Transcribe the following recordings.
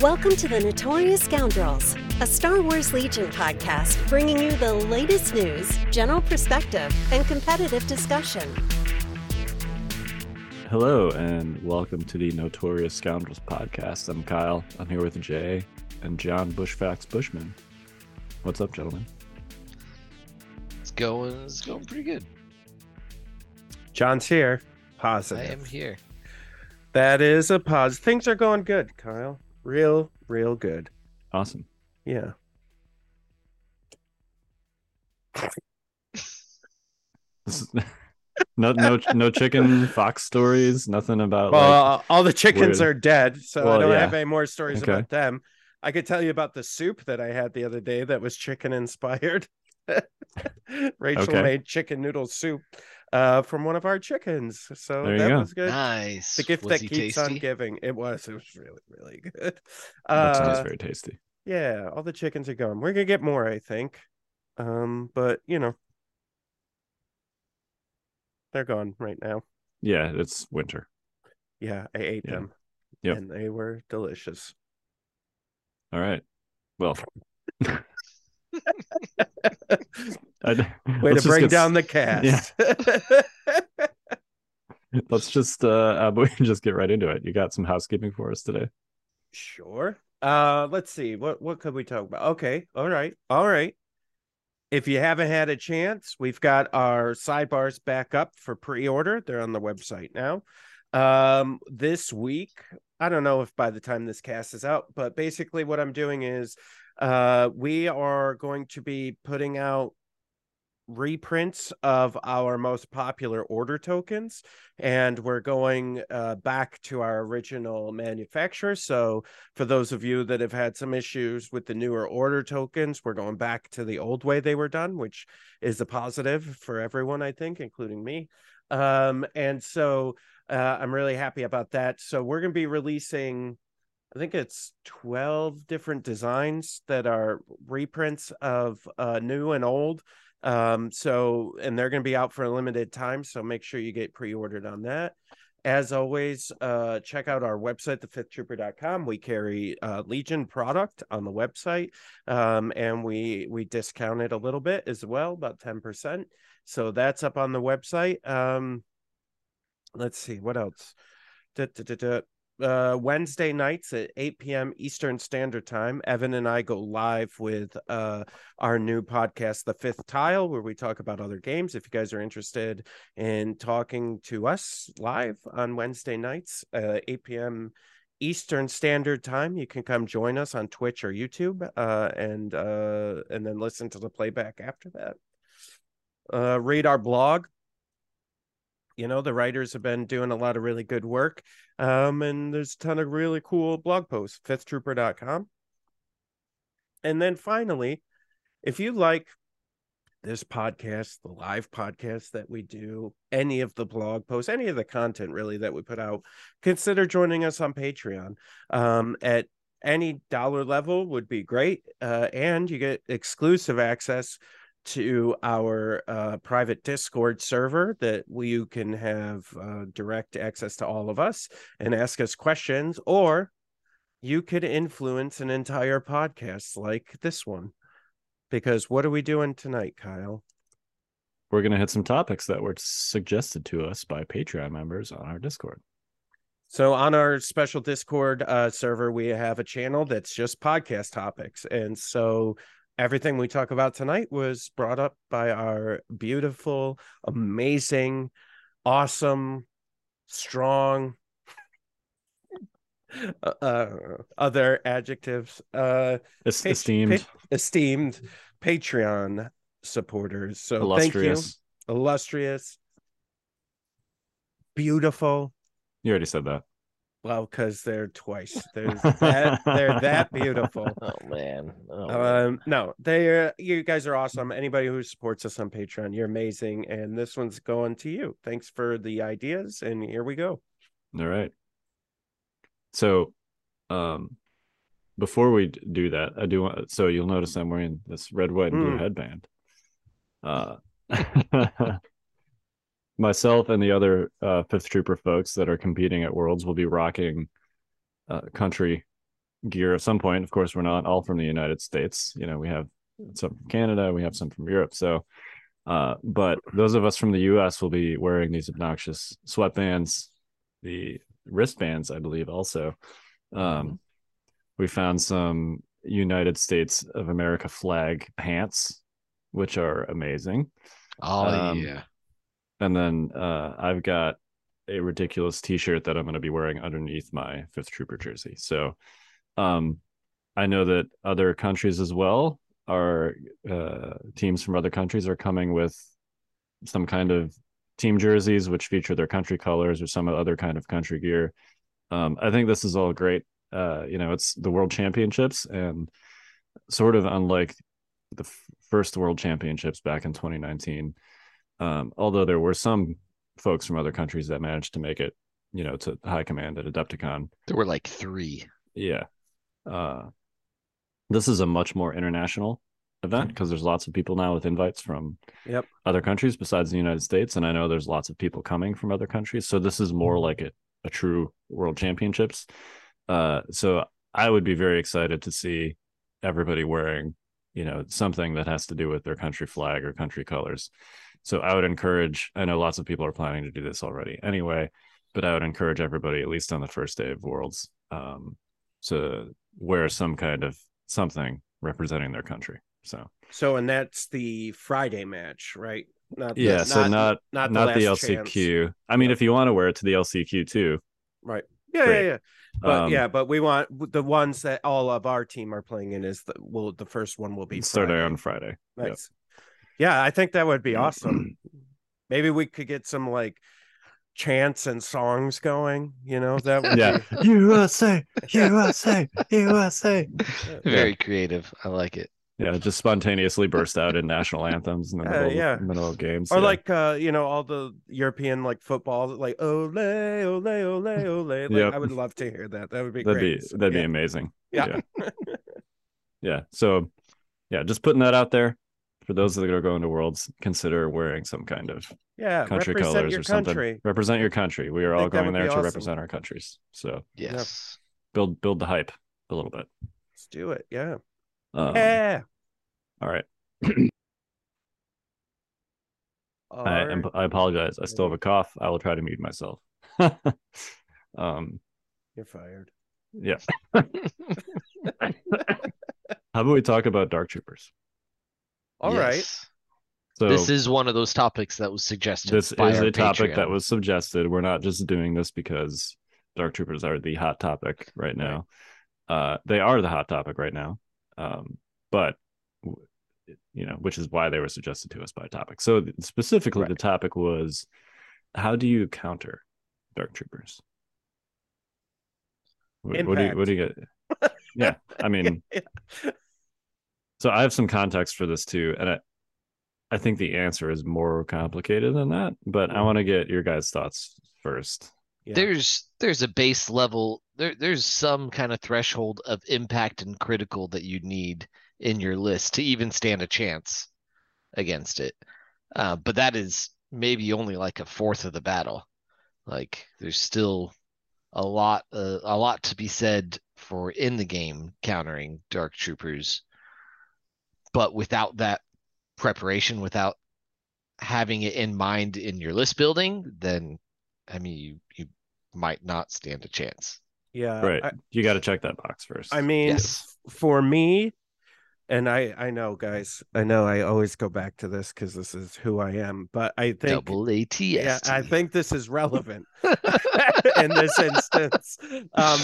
Welcome to the Notorious Scoundrels, a Star Wars Legion podcast bringing you the latest news, general perspective, and competitive discussion. Hello, and welcome to the Notorious Scoundrels podcast. I'm Kyle. I'm here with Jay and Jon Bushfax Bushman. What's up, gentlemen? It's going. It's going pretty good. Jon's here. Positive. I am here. That is a pause. Things are going good, Kyle. Real, real good. Awesome. Yeah. No, no, no chicken fox stories. Nothing about Well, like. all the chickens weird- are dead, so I don't yeah. have any more stories Okay. about them. I could tell you about the soup that I had the other day that was chicken inspired. Rachel Okay. made chicken noodle soup uh, from one of our chickens, so There you that go. was good. Nice. The gift Was that he keeps on giving. It was. It was really, really good. that sounds Uh, very tasty. Yeah, all the chickens are gone. We're gonna get more, I think. Um, but you know, they're gone right now. Yeah, it's winter. Yeah, I ate Yeah. them. Yeah, And they were delicious. All right. Well, I, Way let's to bring get- down the cast. Let's just uh, uh, we can just get right into it. You got some housekeeping for us today. sure. Uh, let's see. What what could we talk about? Okay. All right. All right. If you haven't had a chance, we've got our sidebars back up for pre-order. They're on the website now. Um, this week, I don't know if by the time this cast is out, but basically what I'm doing is uh we are going to be putting out reprints of our most popular order tokens and we're going uh, back to our original manufacturer. So for those of you that have had some issues with the newer order tokens we're going back to the old way they were done which is a positive for everyone i think including me. Um and so uh, i'm really happy about that. So we're going to be releasing I think it's 12 different designs that are reprints of uh, new and old. Um, so, and they're going to be out for a limited time. So make sure you get pre ordered on that. As always, uh, check out our website, thefifthtrooper.com. We carry uh, Legion product on the website, um, and we we discount it a little bit as well, about 10%. So that's up on the website. Um, let's see what else. Da, da, da uh, Wednesday nights at 8 p.m. Eastern Standard Time. Evan and I go live with uh, our new podcast, The Fifth Tile, where we talk about other games. If you guys are interested in talking to us live on Wednesday nights, uh, 8 p.m. Eastern Standard Time, you can come join us on Twitch or YouTube, uh, and uh, and then listen to the playback after that. Uh, read our blog. You know, the writers have been doing a lot of really good work. Um, and there's a ton of really cool blog posts, fifthtrooper.com. And then finally, if you like this podcast, the live podcast that we do, any of the blog posts, any of the content really that we put out, consider joining us on Patreon. Um, at any dollar level would be great. Uh, and you get exclusive access to our uh, private Discord server that you can have uh, direct access to all of us and ask us questions, or you could influence an entire podcast like this one. Because what are we doing tonight, Kyle? We're gonna hit some topics that were suggested to us by Patreon members on our Discord. So on our special Discord uh, server, we have a channel that's just podcast topics, and so everything we talk about tonight was brought up by our beautiful, amazing, awesome, strong, uh, uh, other adjectives, uh, Es- esteemed, pa- esteemed Patreon supporters. So thank you, illustrious. illustrious, beautiful. You already said that. Well, because they're twice. They're that they're that beautiful. Oh man. Oh, man. Um, no, they you guys are awesome. Anybody who supports us on Patreon, you're amazing. And this one's going to you. Thanks for the ideas. And here we go. All right. So, um, before we do that, I do want. So you'll notice I'm wearing this red, white, and blue Mm. headband. Uh, myself and the other uh, Fifth Trooper folks that are competing at Worlds will be rocking uh, country gear at some point. Of course, we're not all from the United States. You know, we have some from Canada, we have some from Europe. So, uh, but those of us from the US will be wearing these obnoxious sweatbands, the wristbands, I believe, also. Um, we found some United States of America flag pants, which are amazing. Oh Um, yeah. And then uh, I've got a ridiculous T-shirt that I'm going to be wearing underneath my Fifth Trooper jersey. So, um, I know that other countries as well are uh, teams from other countries are coming with some kind of team jerseys which feature their country colors or some other kind of country gear. Um, I think this is all great. Uh, you know, it's the World Championships, and sort of unlike the f- first World Championships back in 2019 um, although there were some folks from other countries that managed to make it, you know, to high command at Adepticon. There were like three. Yeah. Uh, this is a much more international event because there's lots of people now with invites from Yep. other countries besides the United States. And I know there's lots of people coming from other countries. So this is more like a, a true world championships. Uh, so I would be very excited to see everybody wearing, you know, something that has to do with their country flag or country colors. So I would encourage, I know lots of people are planning to do this already anyway, but I would encourage everybody, at least on the first day of Worlds, um, to wear some kind of something representing their country. So So, and that's the Friday match, right? Not the- yeah, so not not not, the the, last LCQ. I mean, if you want to wear it to the LCQ too, right. Yeah, Great. yeah, yeah. But um, yeah, but we want the ones that all of our team are playing in is the well, the first one will be starting Friday. on Friday. Nice. Yeah, I think that would be awesome. Maybe we could get some like chants and songs going. You know, that would Yeah, be USA, USA, USA. Very creative. I like it. Yeah, just spontaneously burst out in national anthems in the Uh, middle, yeah. middle of games. or yeah. like uh you know all the European like football like ole ole ole ole like Yep. I would love to hear that. That would be that'd great. be that'd be amazing. Yeah. yeah. Yeah. So, yeah, just putting that out there for those that are going to Worlds. Consider wearing some kind of yeah, country represent colors your or something. country. Represent your country. We are all going there to awesome. represent our countries. So Yes. build build the hype a little bit. Let's do it. Yeah. Um, yeah. All right. All I, right. I apologize. I still have a cough. I will try to mute myself. um. You're fired. Yeah. How about we talk about Dark Troopers? All right. Yes. So this is one of those topics that was suggested. this by is our a topic that was suggested. We're not just doing this because Dark Troopers are the hot topic right now. Uh, they are the hot topic right now. Um, but you know, which is why they were suggested to us by topic. So th- specifically, the topic was how do you counter Dark Troopers? What, what do you what do you get? yeah, I mean, so I have some context for this too, and I, I think the answer is more complicated than that. But I want to get your guys' thoughts first. Yeah. There's there's a base level there there's some kind of threshold of impact and critical that you need in your list to even stand a chance against it. Uh, but that is maybe only like a fourth of the battle. Like there's still a lot uh, a lot to be said for in the game countering dark troopers. But without that preparation, without having it in mind in your list building, then I mean you you might not stand a chance. yeah. right, I, you got to check that box first. I mean, Yes. for me, and I I know, guys, I know I always go back to this because this is who I am, but I think Double ATS. yeah, I think this is relevant in this instance. Um,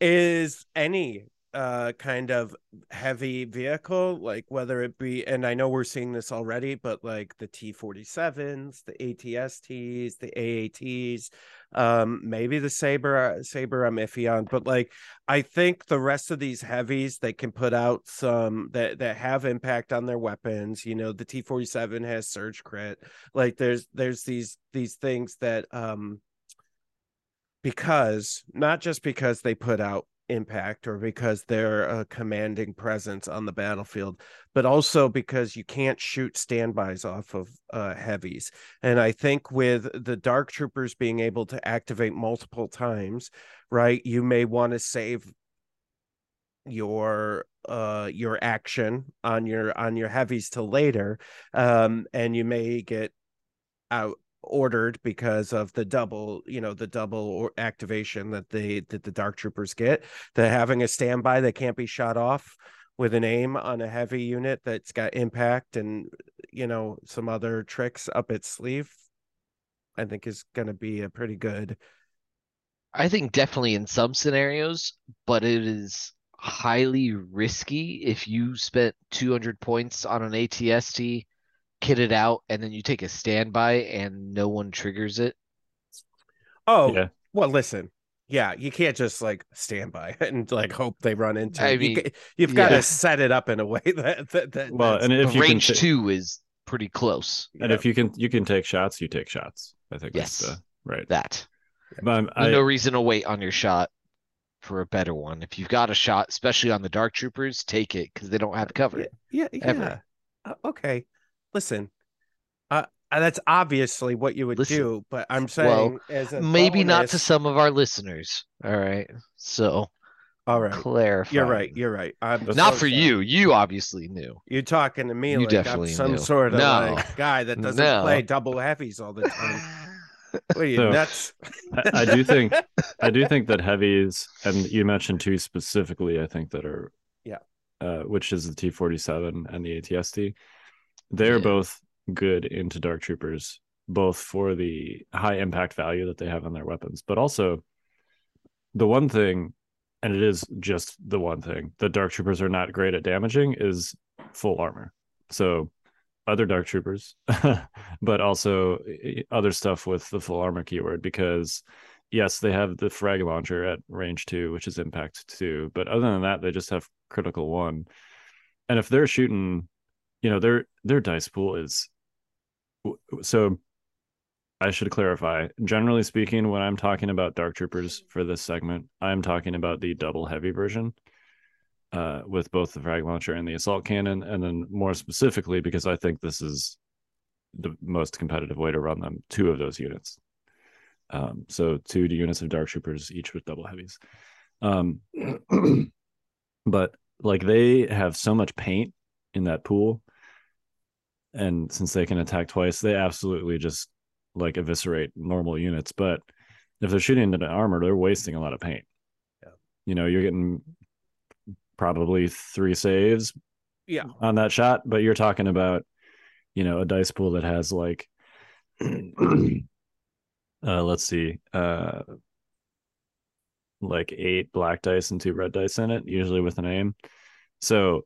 is any uh kind of heavy vehicle like whether it be and i know we're seeing this already but like the t47s the atsts the aats um maybe the saber saber i'm iffy on but like i think the rest of these heavies they can put out some that that have impact on their weapons you know the t47 has surge crit like there's there's these these things that um because not just because they put out impact or because they're a commanding presence on the battlefield but also because you can't shoot standbys off of uh, heavies. And i think with the dark troopers being able to activate multiple times right you may want to save your uh your action on your on your heavies to later um and you may get out ordered because of the double you know the double activation that they that the dark troopers get the having a standby that can't be shot off with an aim on a heavy unit that's got impact and you know some other tricks up its sleeve i think is going to be a pretty good I think definitely in some scenarios, but it is highly risky if you spent 200 points on an ATST, kit it out, and then you take a standby and no one triggers it. oh Yeah. well listen yeah you can't just like stand by and like hope they run into I it. mean, you, have got to set it up in a way that that, that Well, and if you can range ta- two is pretty close. and yeah. if you can you can take shots, you take shots. I think Yes. that's the right. That. But I'm- I, no reason to wait on your shot for a better one. If you've got a shot, especially on the dark troopers, take it because they don't have cover. yeah yeah, ever. yeah. Uh, okay listen uh uh, that's obviously what you would Listen. do but i'm Well, saying as a Maybe not to some of our listeners. All right. So all right clarify. you're right you're right I'm Not so for sorry. you. You obviously knew. You're talking to me You like definitely I'm some knew. sort of No. like guy that doesn't No. play double heavies all the time. What are you So- nuts? I, I do think I do think that heavies, and you mentioned two specifically. I think that are Yeah. uh, which is the T forty seven and the ATST. They're Yeah. both good into Dark Troopers, both for the high impact value that they have on their weapons, but also the one thing, and it is just the one thing that Dark Troopers are not great at damaging is full armor. So other Dark Troopers, but also other stuff with the full armor keyword because yes, they have the frag launcher at range two, which is impact two, but other than that, they just have critical one. And if they're shooting, you know, their their dice pool is so. I should clarify. Generally speaking, when I'm talking about Dark Troopers for this segment, I'm talking about the double heavy version uh, with both the frag launcher and the assault cannon, and then more specifically because I think this is the most competitive way to run them. Two of those units, um, so two units of dark troopers, each with double heavies. Um, but like they have so much paint in that pool, and since they can attack twice, they absolutely just like eviscerate normal units. But if they're shooting into armor, they're wasting a lot of paint. Yeah. You know, you're getting probably three saves Yeah. on that shot, but you're talking about, you know, a dice pool that has like, uh, let's see, uh, like eight black dice and two red dice in it, usually with an aim. So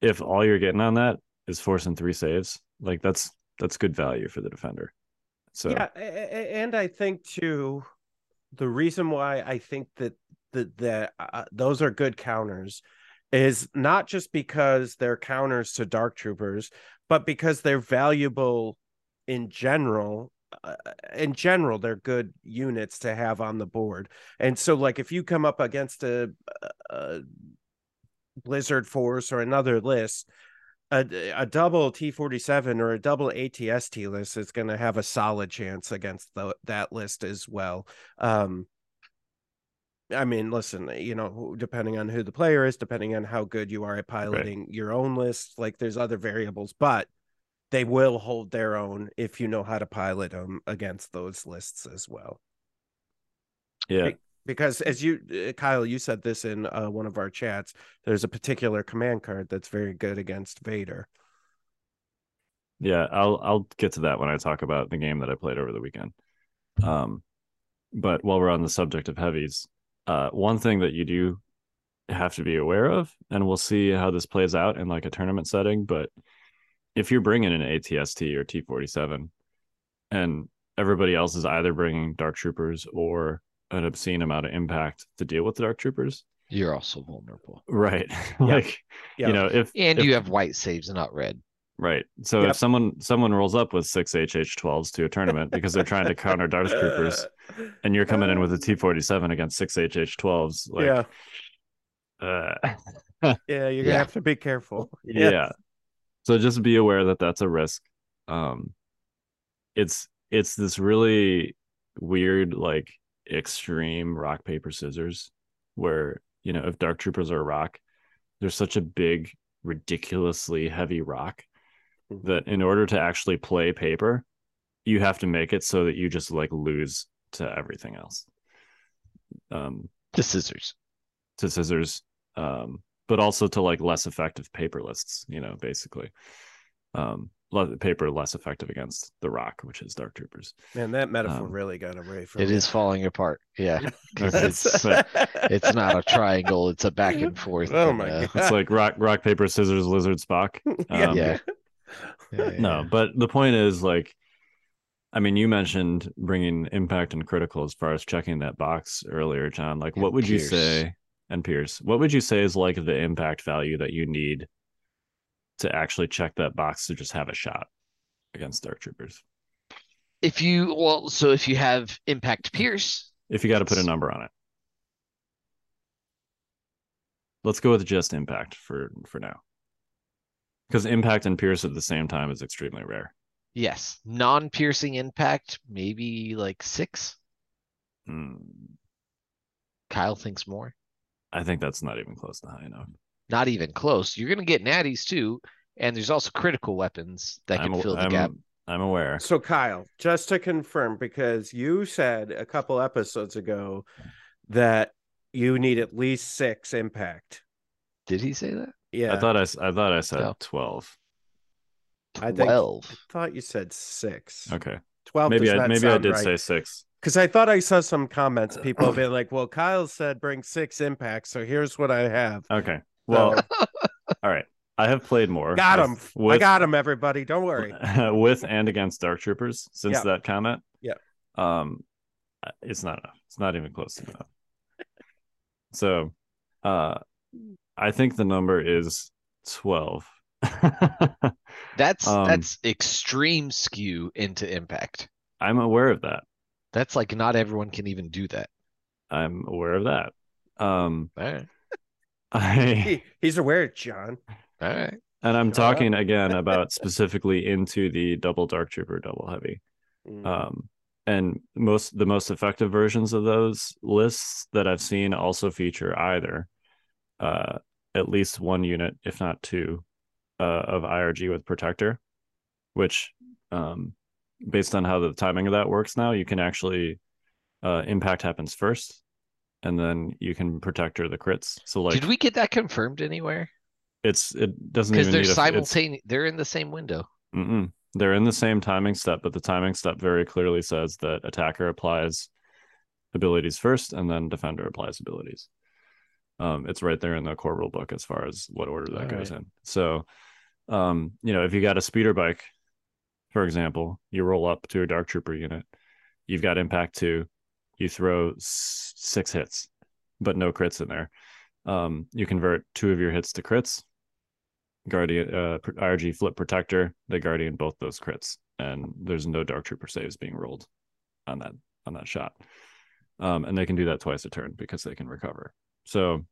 if all you're getting on that is forcing three saves, like that's that's good value for the defender. So Yeah, and I think too, the reason why I think that that that uh, those are good counters is not just because they're counters to dark troopers, but because they're valuable in general. Uh, in general, they're good units to have on the board, and so like if you come up against a, a Blizzard Force or another list, a, a double T47 or a double ATST list is going to have a solid chance against the, that list as well. Um, I mean, listen, you know, depending on who the player is, depending on how good you are at piloting your own list, like there's other variables, but they will hold their own if you know how to pilot them against those lists as well. yeah, Because as you, uh, Kyle, you said this in uh, one of our chats, there's a particular command card that's very good against Vader. Yeah, I'll I'll get to that when I talk about the game that I played over the weekend. Um, but while we're on the subject of heavies, uh, one thing that you do have to be aware of, and we'll see how this plays out in like a tournament setting. But if you're bringing an ATST or T47, and everybody else is either bringing Dark Troopers or an obscene amount of impact to deal with the Dark Troopers, You're also vulnerable. right? like Yeah. you know, if And if- you have white saves, not red. Right. So Yep. if someone someone rolls up with six HH12s to a tournament because they're trying to counter Dark Troopers, and you're coming in with a T47 against six HH12s, like, yeah, uh, yeah, you're gonna have to be careful. yeah. So just be aware that that's a risk. Um, it's it's this really weird, like extreme rock paper scissors, where you know if Dark Troopers are a rock, there's such a big, ridiculously heavy rock Mhm. that in order to actually play paper, you have to make it so that you just like lose to everything else. Um, The scissors. to scissors, um, but also to like less effective paper lists, you know, basically. Um, le- paper less effective against the rock, which is Dark Troopers. Man, that metaphor Um, really got away from It me. is falling apart. Yeah, Okay. it's it's not a triangle, it's a back and forth. Oh and, my uh, God. It's like rock, rock, paper, scissors, lizard, Spock. Yeah. Um, Yeah. No, but the point is like, I mean, you mentioned bringing impact and critical as far as checking that box earlier, Jon. Like, And what would you say? And Pierce, what would you say is like the impact value that you need to actually check that box to just have a shot against Dark Troopers? if you well, so if you have impact pierce, If you got to put a number on it, let's go with just impact for for now, because impact and Pierce at the same time is extremely rare. yes. Non-piercing impact, maybe like six. Hmm, Kyle thinks more. I think that's not even close to high enough. Not even close. You're gonna get natties too, and there's also critical weapons that can I'm, fill the I'm, gap. I'm aware. So Kyle, just to confirm, because you said a couple episodes ago that you need at least six impact. Did he say that? Yeah, I thought I, s- I thought I said No. twelve. I think- Twelve. I thought you said six. Okay, Twelve. maybe I maybe I did right. say six. Because I thought I saw some comments, people being like, "Well, Kyle said bring six impact, so here's what I have." Okay, well, all right. I have played more. got with- him. I got him. Everybody, don't worry. with and against Dark Troopers since Yeah. that comment. Yeah. Um, it's not enough. It's not even close to enough. So, uh, I think the number is twelve. That's Um, that's extreme skew into impact. I'm aware of that. That's like not everyone can even do that. I'm aware of that. Um, All right. I He, he's aware, Jon. All right. and I'm talking again about specifically into the double Dark Trooper, double heavy. Mm. um and most the most effective versions of those lists that i've seen also feature either uh at least one unit if not two uh, of irg with protector which um based on how the timing of that works now you can actually uh impact happens first and then you can protect her the crits so like Did we get that confirmed anywhere? it's it doesn't Because they're simultaneous. They're in the same window. Mm-mm. They're in the same timing step, but the timing step very clearly says that attacker applies abilities first and then defender applies abilities. Um, it's right there in the core rule book as far as what order that All goes right. in. So, um, you know, if you got a speeder bike, for example, you roll up to a dark trooper unit, you've got impact two, you throw six hits, but no crits in there. Um, you convert two of your hits to crits, guardian uh RG flip protector, they guardian both those crits, and there's no dark trooper saves being rolled on that on that shot. Um, and they can do that twice a turn because they can recover. So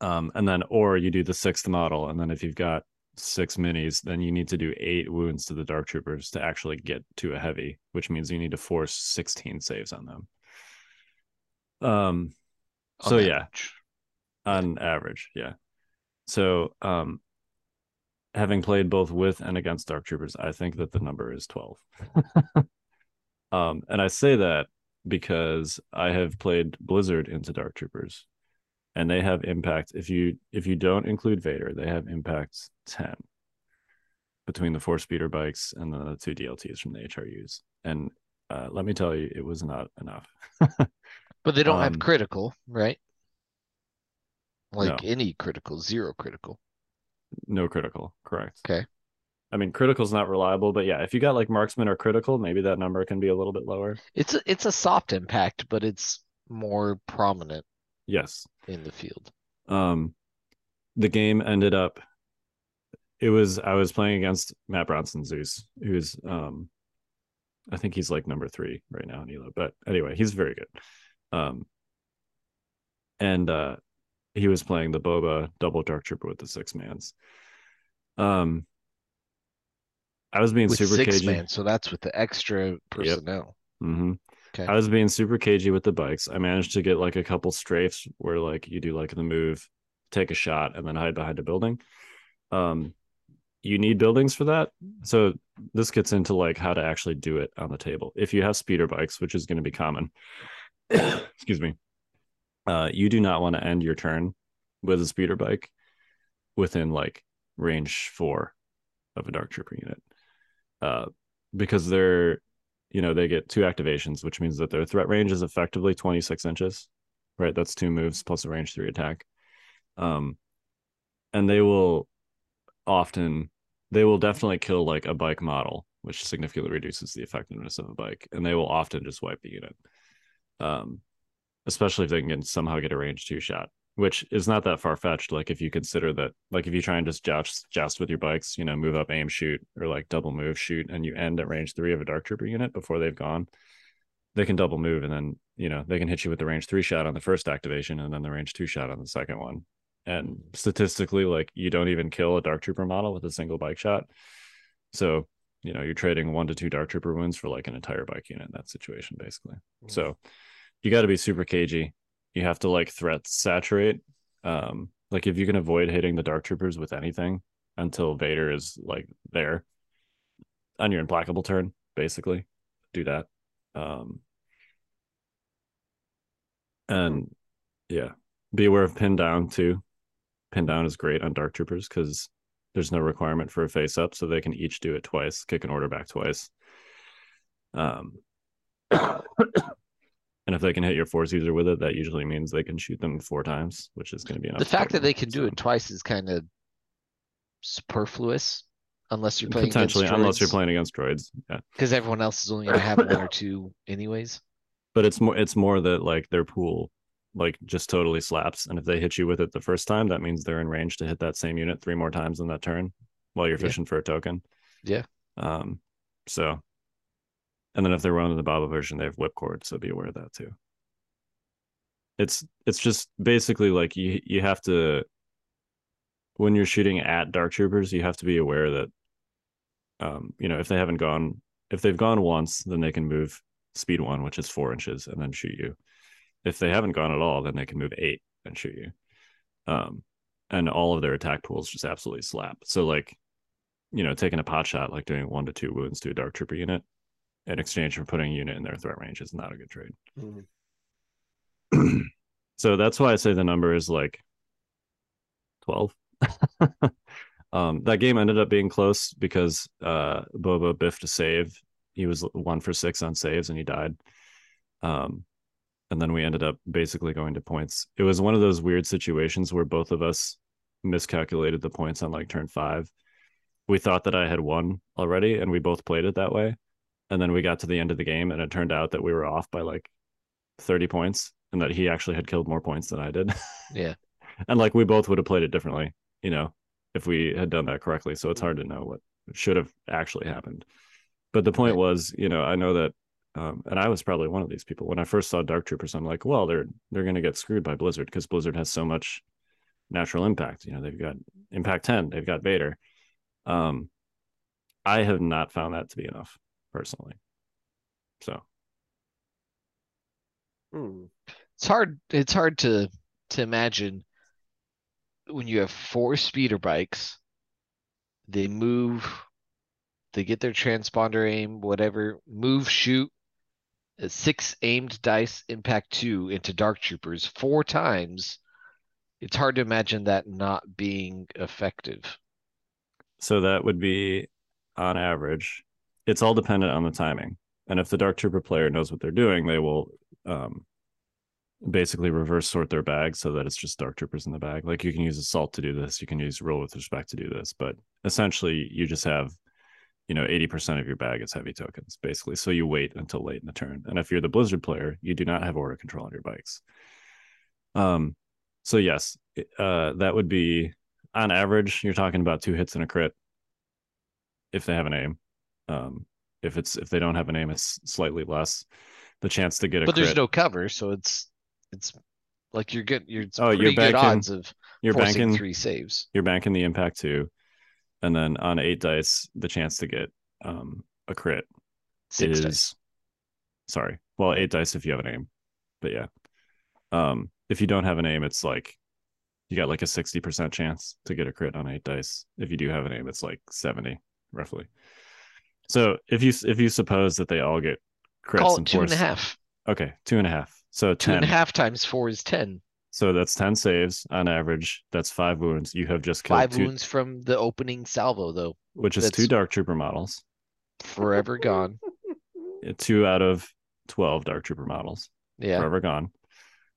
um, and then or you do the sixth model, and then if you've got six minis, then you need to do eight wounds to the dark troopers to actually get to a heavy, which means you need to force 16 saves on them. Um on so yeah, on average yeah. So um having played both with and against dark troopers i think that the number is 12 um and i say that because i have played blizzard into dark troopers and they have impact if you if you don't include vader they have impact 10 between the four speeder bikes and the two dlts from the hrus and uh, let me tell you it was not enough But they don't um, have critical, right? Like No. any critical, zero critical. No critical, correct. Okay. I mean, critical's not reliable, but yeah, if you got like marksman or critical, maybe that number can be a little bit lower. It's a it's a soft impact, but it's more prominent Yes. In the field. Um, the game ended up. It was I was playing against Matt Bronson Zeus, who's um, I think he's like number three right now in Elo, but anyway, he's very good. Um, and uh, he was playing the Boba double dark trooper with the six mans. Um, I was being With super six cagey. man, so that's with the extra personnel. hmm Okay. I was being super cagey with the bikes. I managed to get like a couple strafes where like you do like the move take a shot and then hide behind a building. Um, you need buildings for that. So this gets into like how to actually do it on the table. If you have speeder bikes, which is going to be common, excuse me, uh, you do not want to end your turn with a speeder bike within like range four of a dark trooper unit, uh, because they're, you know, they get two activations, which means that their threat range is effectively 26 inches, right? That's two moves plus a range three attack. Um, and they will often they will definitely kill like a bike model, which significantly reduces the effectiveness of a bike, and they will often just wipe the unit. Um, especially if they can somehow get a range two shot, which is not that far fetched. Like if you consider that, like if you try and just joust joust with your bikes, you know, move up, aim, shoot, or like double move, shoot, and you end at range three of a dark trooper unit before they've gone, they can double move, and then you know they can hit you with the range three shot on the first activation, and then the range two shot on the second one, and statistically like you don't even kill a dark trooper model with a single bike shot so you know you're trading one to two dark trooper wounds for like an entire bike unit in that situation basically mm-hmm. so you got to be super cagey you have to like threat saturate um like if you can avoid hitting the dark troopers with anything until vader is like there on your implacable turn basically do that um and yeah be aware of pin down too pin down is great on dark troopers because there's no requirement for a face up, so they can each do it twice, kick an order back twice. Um, and if they can hit your force user with it, that usually means they can shoot them four times, which is going to be enough. The fact that they can do it twice is kind of superfluous, unless you're playing potentially, unless you're playing against droids. Yeah, because everyone else is only going to have one or two anyways. But it's more, it's more that like their pool like just totally slaps. And if they hit you with it the first time, that means they're in range to hit that same unit three more times in that turn while you're fishing yeah. for a token. Yeah. Um, so and then if they're running the Boba version, they have whipcord, so be aware of that too. It's it's just basically like you you have to when you're shooting at dark troopers, you have to be aware that um, you know, if they haven't gone if they've gone once, then they can move speed one, which is four inches, and then shoot you. If they haven't gone at all, then they can move eight and shoot you. Um, and all of their attack pools just absolutely slap. So like, you know, taking a pot shot, like doing one to two wounds to a dark trooper unit in exchange for putting a unit in their threat range is not a good trade. Mm-hmm. so that's why I say the number is like 12. um, that game ended up being close because uh, Boba biffed a save. He was one for six on saves and he died. Um, and then we ended up basically going to points. It was one of those weird situations where both of us miscalculated the points on like turn five. We thought that I had won already, and we both played it that way. And then we got to the end of the game, and it turned out that we were off by like 30 points, and that he actually had killed more points than I did. Yeah. and like we both would have played it differently, you know, if we had done that correctly. So it's hard to know what should have actually happened. But the point was, you know, I know that um, and I was probably one of these people when I first saw Dark Troopers. I'm like, well, they're they're going to get screwed by Blizzard because Blizzard has so much natural impact. You know, they've got Impact 10, they've got Vader. Um, I have not found that to be enough personally. So, hmm. it's hard. It's hard to to imagine when you have four speeder bikes. They move they get their transponder aim, whatever, move, shoot, six aimed dice impact two into dark troopers four times it's hard to imagine that not being effective so that would be on average it's all dependent on the timing. And if the dark trooper player knows what they're doing they will um, basically reverse sort their bag so that it's just dark troopers in the bag. Like you can use assault to do this you can use roll with respect to do this but essentially you just have you know 80% of your bag is heavy tokens basically. So you wait until late in the turn. And if you're the blizzard player you do not have order control on your bikes. Um so yes uh that would be on average you're talking about two hits and a crit if they have an aim um if it's if they don't have an aim it's slightly less the chance to get a crit but crit. there's no cover so it's it's like you're getting you're oh you're banking, good odds of you're banking three saves you're banking the impact too and then on eight dice, the chance to get um, a crit Six is dice. sorry. Well, eight dice if you have an aim, but yeah. Um, if you don't have an aim, it's like you got like a 60% chance to get a crit on eight dice. If you do have an aim, it's like 70 roughly. So if you if you suppose that they all get crits Call and two and a half. Okay, two and a half. So Two 10. and a half times four is ten. So that's 10 saves on average. That's five wounds. You have just killed Five two, wounds from the opening salvo, though. which is two Dark Trooper models. Forever gone. Two out of 12 Dark Trooper models. Yeah. Forever gone.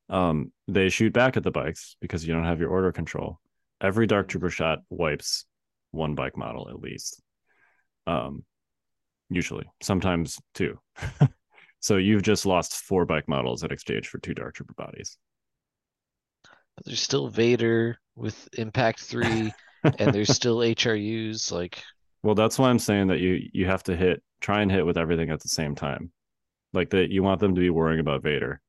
Um, they shoot back at the bikes because you don't have your order control. Every Dark Trooper shot wipes one bike model at least. Um, usually, sometimes two. so you've just lost four bike models at exchange for two Dark Trooper bodies. But there's still Vader with Impact Three, and there's still HRUs. Like, Well, that's why I'm saying that you you have to hit try and hit with everything at the same time. Like that you want them to be worrying about Vader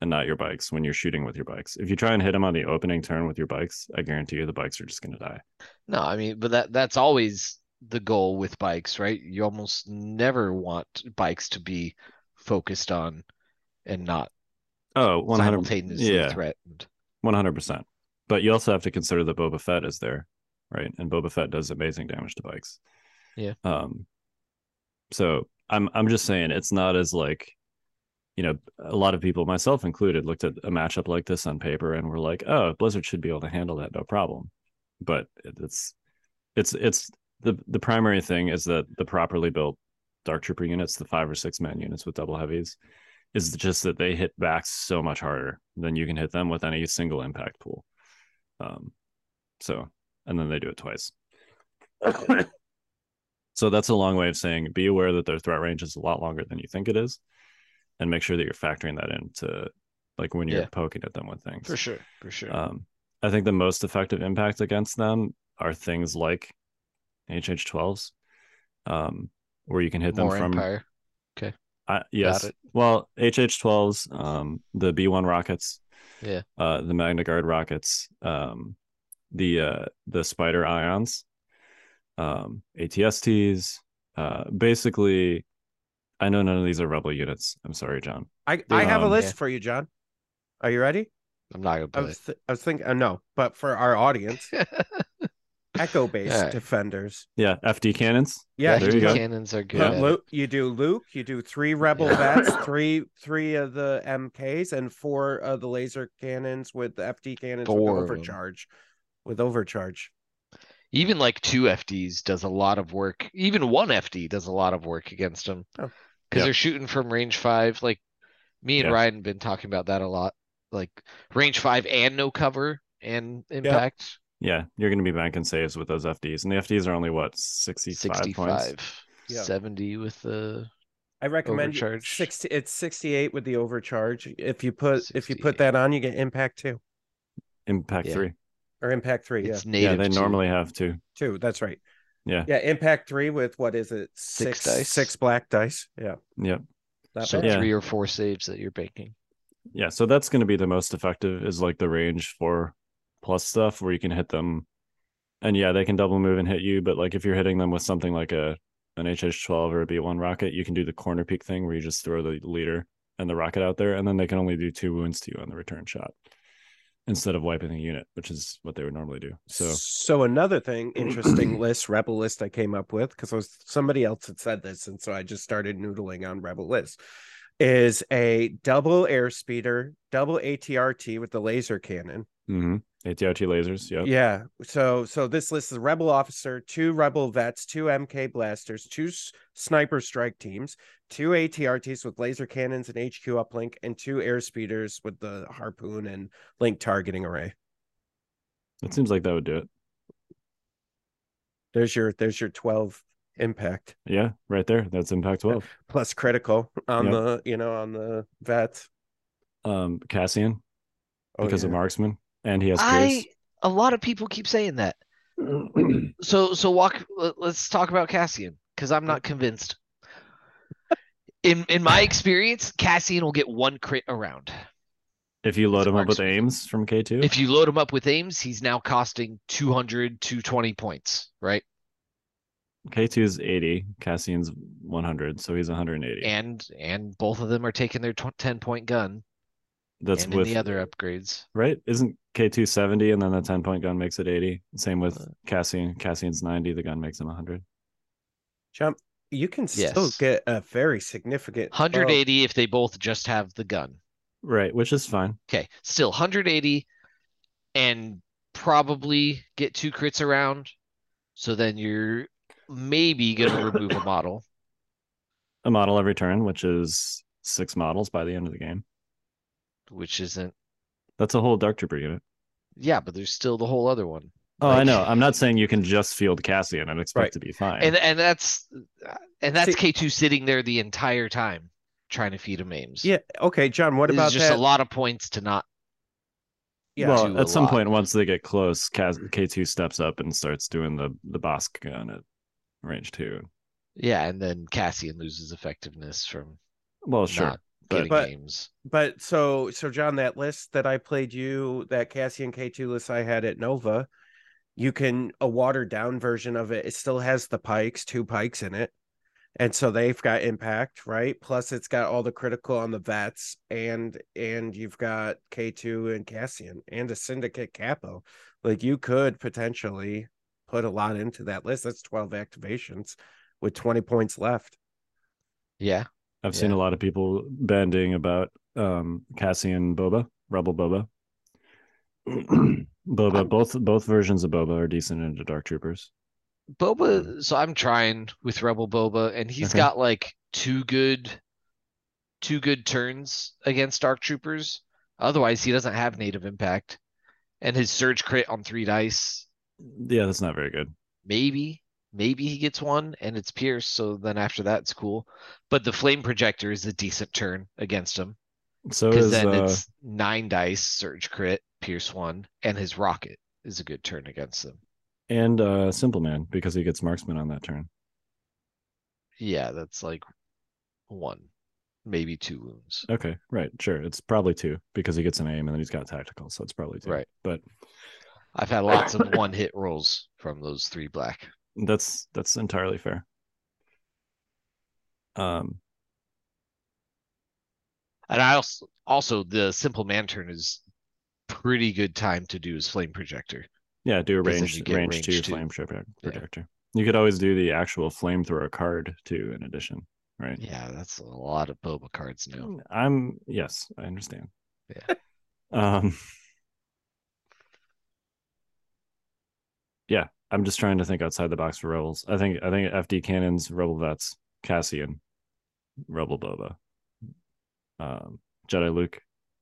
and not your bikes when you're shooting with your bikes. If you try and hit them on the opening turn with your bikes, I guarantee you the bikes are just gonna die. no, I mean, but that that's always the goal with bikes, right? You almost never want bikes to be focused on and not Oh, 100 simultaneously yeah. threatened. One hundred percent. But you also have to consider that Boba Fett is there, right? And Boba Fett does amazing damage to bikes. Yeah. Um. So I'm I'm just saying it's not as like, you know, a lot of people, myself included, looked at a matchup like this on paper and were like, oh, Blizzard should be able to handle that, no problem. But it's it's it's the the primary thing is that the properly built Dark Trooper units, the five or six man units with double heavies, is just that they hit back so much harder than you can hit them with any single impact pool. Um, so, and then they do it twice. so that's a long way of saying be aware that their threat range is a lot longer than you think it is, and make sure that you're factoring that into like when you're Yeah. poking at them with things. For sure, for sure. Um, I think the most effective impact against them are things like HH12s, um, where you can hit them More from Empire. Okay. I, yes. Well, HH12s, um, the B1 rockets, Yeah. uh, the Magna Guard rockets, um, the uh, the Spider ions, um, ATSTs. Uh, basically, I know none of these are Rebel units. I'm sorry, Jon. I, I have a Um, list Yeah. for you, Jon. Are you ready? I'm not gonna I play. was, th- I was thinking, uh, no, but for our audience, Echo Base Alright. defenders. Yeah, FD cannons. Yeah, there FD you go. Cannons are good. Yeah. Luke, you do Luke, you do three rebel vets, three three of the MKs, and four of the laser cannons with the FD cannons Four with overcharge. With overcharge. Even like two FDs does a lot of work. Even one FD does a lot of work against them Oh. because they're shooting from range five. Like me and Yeah. Ryan been talking about that a lot. Like range five and no cover and impact. Yeah, you're going to be banking saves with those FDs, and the FDs are only what 65, points. Yeah. 70 with the I recommend Overcharge. 60 it's 68 with the overcharge. If you put if you put that on, you get impact two. Impact Yeah. three. Or impact three, yeah. it's Yeah, native. they to- normally have two. Two, that's right. Yeah. Yeah, impact three with what is it? Six Six dice. Six black dice. Yeah. Yep. Not so bad. Yeah. three or four saves that you're banking. Yeah, so that's going to be the most effective is like the range four plus stuff where you can hit them, and yeah, they can double move and hit you. But like if you're hitting them with something like a an HH12 or a B1 rocket, you can do the corner peek thing where you just throw the leader and the rocket out there, and then they can only do two wounds to you on the return shot instead of wiping the unit, which is what they would normally do. So so another thing, interesting list, rebel list I came up with because was somebody else had said this, and so I just started noodling on rebel list. Is a double air speeder, double ATRT with the laser cannon. Mhm. ATRT lasers, Yeah. Yeah. So so this list is rebel officer, two rebel vets, two MK blasters, two s- sniper strike teams, two ATRTs with laser cannons and HQ uplink, and two air speeders with the harpoon and link targeting array. It seems like that would do it. There's your there's your 12 impact Yeah, right there. That's impact 12. plus critical on the you know on the vets. Um, Cassian Oh, because of marksman, and he has I Grace. a lot of people keep saying that. So so walk. let- Let's talk about Cassian because I'm not convinced. In in my experience, Cassian will get one crit around. If you load It's him up with marksman. aims from K2, If you load him up with aims, he's now costing 200, to 20 points, right? K2 is 80, Cassian's 100, so he's 180. And and both of them are taking their tw- 10 point gun That's and with in the other upgrades. right? Isn't K270 and then the 10 point gun makes it 80. Same with Cassian. Cassian's 90, the gun makes him 100. Jump. You can still Yes. get a very significant 180 if they both just have the gun. Right, which is fine. Okay, still 180 and probably get two crits around. So then you're maybe gonna remove a model. A model every turn, which is six models by the end of the game. which isn't That's a whole Dark Trooper unit. yeah, but there's still the whole other one. Oh, I know. I'm not saying you can just field Cassian and expect Right. to be fine. And and that's and that's See- K2 sitting there the entire time trying to feed him aims. Yeah. Okay, Jon. What This about is just that? a lot of points to not Yeah. well, at some lot. point, once they get close, K2 steps up and starts doing the the Bossk gun at range two. Yeah, and then Cassian loses effectiveness from Well, sure. not but- But- games. But so so Jon, that list that I played you, that Cassian K2 list I had at Nova, you can a watered down version of it. It still has the Pykes, two Pykes in it. And so they've got impact, right? Plus it's got all the critical on the vets and and you've got K2 and Cassian and a syndicate capo. Like you could potentially put a lot into that list. That's 12 activations with 20 points left. Yeah. I've seen a lot of people banding about um, Cassian Boba, Rebel Boba. Boba, I'm- both both versions of Boba are decent into Dark Troopers. Boba, so I'm trying with Rebel Boba, and he's Okay. got like two good two good turns against Dark Troopers. Otherwise, he doesn't have native impact. And his surge crit on three dice, Yeah, that's not very good. maybe, maybe he gets one and it's Pierce, so then after that it's cool. But the flame projector is a decent turn against him. So is then uh, it's nine dice, surge crit, Pierce one, and his rocket is a good turn against them. and uh, Simple Man because he gets marksman on that turn. Yeah, that's like one, maybe two wounds. Okay, right, sure. It's probably two because he gets an aim and then he's got tactical, so it's probably two. Right. But I've had lots of one hit rolls from those three black. That's that's entirely fair. Um, And I also also the simple man turn is pretty good time to do his flame projector. yeah, do a range range, range two two. flame projector. Yeah. projector. You could always do the actual flamethrower card too, in addition, right? Yeah, that's a lot of Boba cards now. I'm yes, I understand. Yeah. Um Yeah, I'm just trying to think outside the box for rebels. I think I think FD cannons, rebel vets, Cassian, rebel Boba, um, Jedi Luke,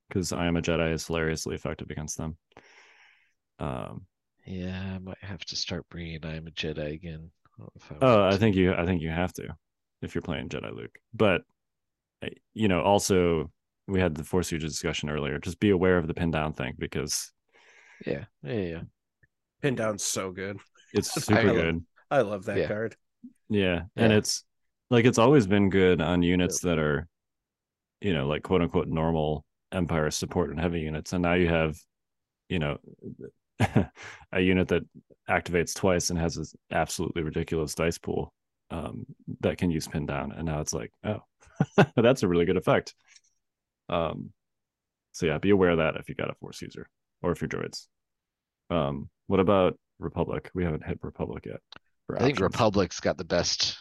because I am a Jedi is hilariously effective against them. Um, Yeah, I might have to start bringing I am a Jedi again. I don't know if I oh, I think you I think you have to if you're playing Jedi Luke, but you know also we had the Force usage discussion earlier. Just be aware of the pin down thing because Yeah, yeah, yeah. Pin down's so good. It's I super love- good. I love that Yeah. card. Yeah, and Yeah. it's like it's always been good on units that are, you know, like quote unquote normal Empire support and heavy units, and now you have, you know, a unit that activates twice and has this absolutely ridiculous dice pool um, that can use pin down, and now it's like, oh, that's a really good effect. Um, so yeah, be aware of that if you got a Force user or if you're droids. Um, what about Republic? We haven't hit Republic yet. I think. Republic's got the best.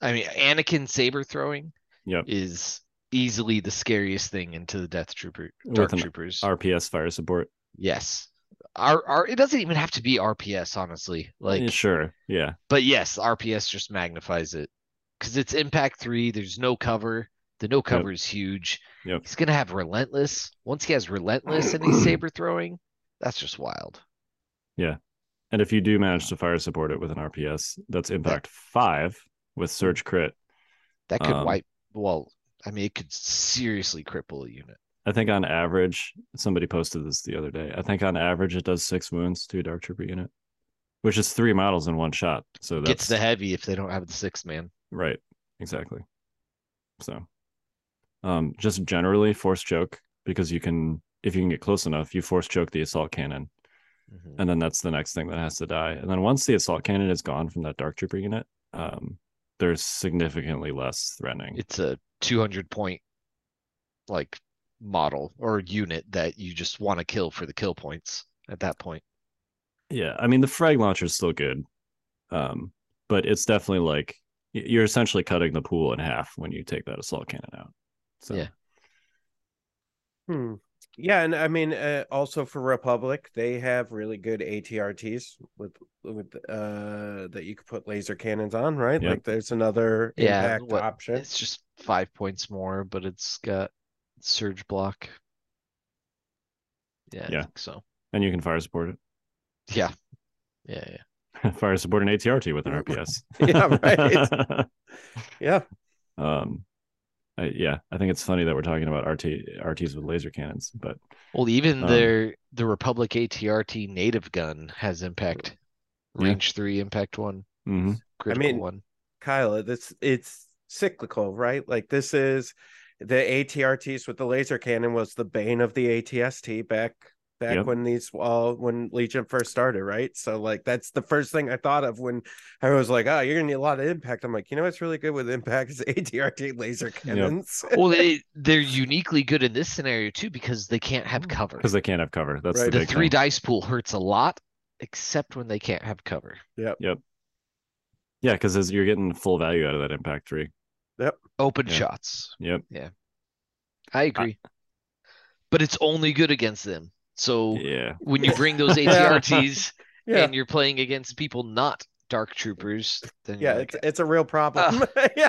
I mean, Anakin saber throwing Yep. is easily the scariest thing into the Death Trooper, Dark Troopers. RPS fire support. Yes. Our, our, it doesn't even have to be RPS, honestly. Like, Yeah, sure, yeah, but yes, RPS just magnifies it because it's impact three. There's no cover. The no cover is huge. Yep. He's gonna have relentless. Once he has relentless and he's saber throwing, that's just wild. And if you do manage to fire support it with an RPS, that's impact five with surge crit. That could Um, wipe. Well, I mean, it could seriously cripple a unit. I think on average, somebody posted this the other day. I think on average it does six wounds to a dark trooper unit, which is three models in one shot. So that's Gets the heavy if they don't have the six man. right, exactly. So, um, just generally force choke because you can, if you can get close enough, you force choke the assault cannon. Mhm. and then that's the next thing that has to die. And then once the assault cannon is gone from that dark trooper unit, um, there's significantly less threatening. It's a 200 point like model or unit that you just want to kill for the kill points. at that point. Yeah, I mean the frag launcher is still good, um, but it's definitely like you're essentially cutting the pool in half when you take that assault cannon out. So Yeah. Hmm. Yeah, and I mean, uh, also for Republic, they have really good ATRTs with with uh that you could put laser cannons on, right? Yep. Like, there's another Yeah, impact what- option. It's just five points more, but it's got surge block. Yeah, I Yeah. think so. and you can fire support it. Yeah. Yeah, yeah. fire support an ATRT with an RPS. Yeah, right. Yeah, um, I, yeah, I think it's funny that we're talking about RT RTs with laser cannons, but Well, even Um, their the Republic ATRT native gun has impact. Yeah. Range three, impact one, mm-hmm. critical mean, one. Kyle, this it's cyclical, right? Like this is the ATRTs with the laser cannon was the bane of the ATST back back Yep. when these all when Legion first started, right? So like that's the first thing I thought of when I was like, oh, you're gonna need a lot of impact. I'm like, you know what's really good with impact is ATRT laser cannons. Well, they they're uniquely good in this scenario too because they can't have mm. cover. because they can't have cover. That's Right. the The three thing. dice pool hurts a lot, except when they can't have cover. Yep. Yep. Yeah, because you're getting full value out of that impact three. Yep. Open Yeah. shots. Yep. Yeah. I agree. but it's only good against them. So Yeah. when you bring those Yeah. ATRTs Yeah. and you're playing against people not dark troopers, then Yeah, you're it's like, it's a real problem. yeah.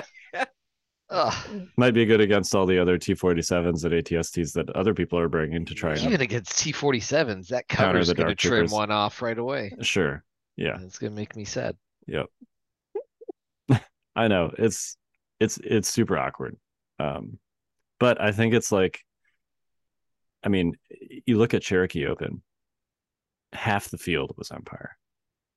"Ugh." Might be good against all the other T47s and ATSTs that other people are bringing to try and even against T47s, that Counter cover's the going to dark trim troopers. one off right away. Sure. Yeah. It's going to make me sad. Yep. I know. It's it's it's super awkward. Um but I think it's like I mean, you look at Cherokee Open, half the field was Empire.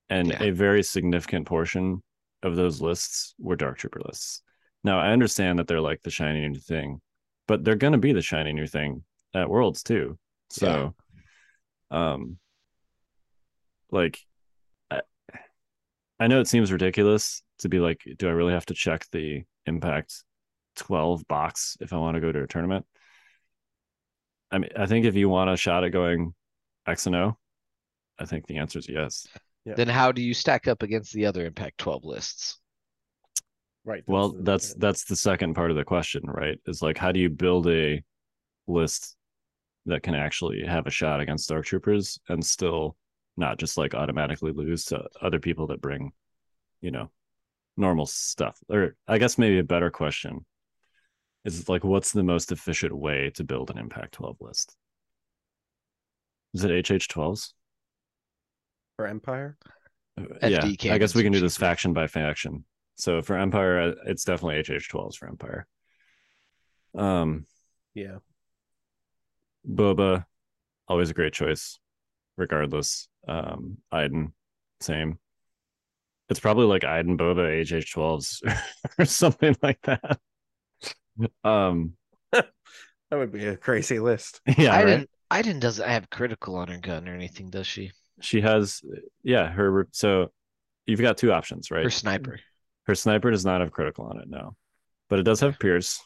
And Yeah. a very significant portion of those lists were Dark Trooper lists. Now I understand that they're like the shiny new thing, but they're gonna be the shiny new thing at Worlds too. So um like I, I know it seems ridiculous to be like, do I really have to check the impact 12 box if I want to go to a tournament? I mean, I think if you want a shot at going X and O, I think the answer is yes. Yeah. Then how do you stack up against the other Impact 12 lists? Right. Well, the- that's that's the second part of the question, right? Is like how do you build a list that can actually have a shot against Dark Troopers and still not just like automatically lose to other people that bring, you know, normal stuff. Or I guess maybe a better question is like what's the most efficient way to build an Impact 12 list? Is it HH12s? for Empire. yeah, I guess we can do this faction by faction. So for Empire, uh, it's definitely HH12s for Empire. Um, Yeah. Boba, always a great choice, regardless. Um, Iden, same. It's probably like Iden, Boba, HH12s or something like that. Um, That would be a crazy list. yeah, I right? didn't. Iden doesn't have critical on her gun or anything, does she? She has, yeah, her. So you've got two options, right? Her sniper. Her sniper does not have critical on it, no, but it does have Pierce.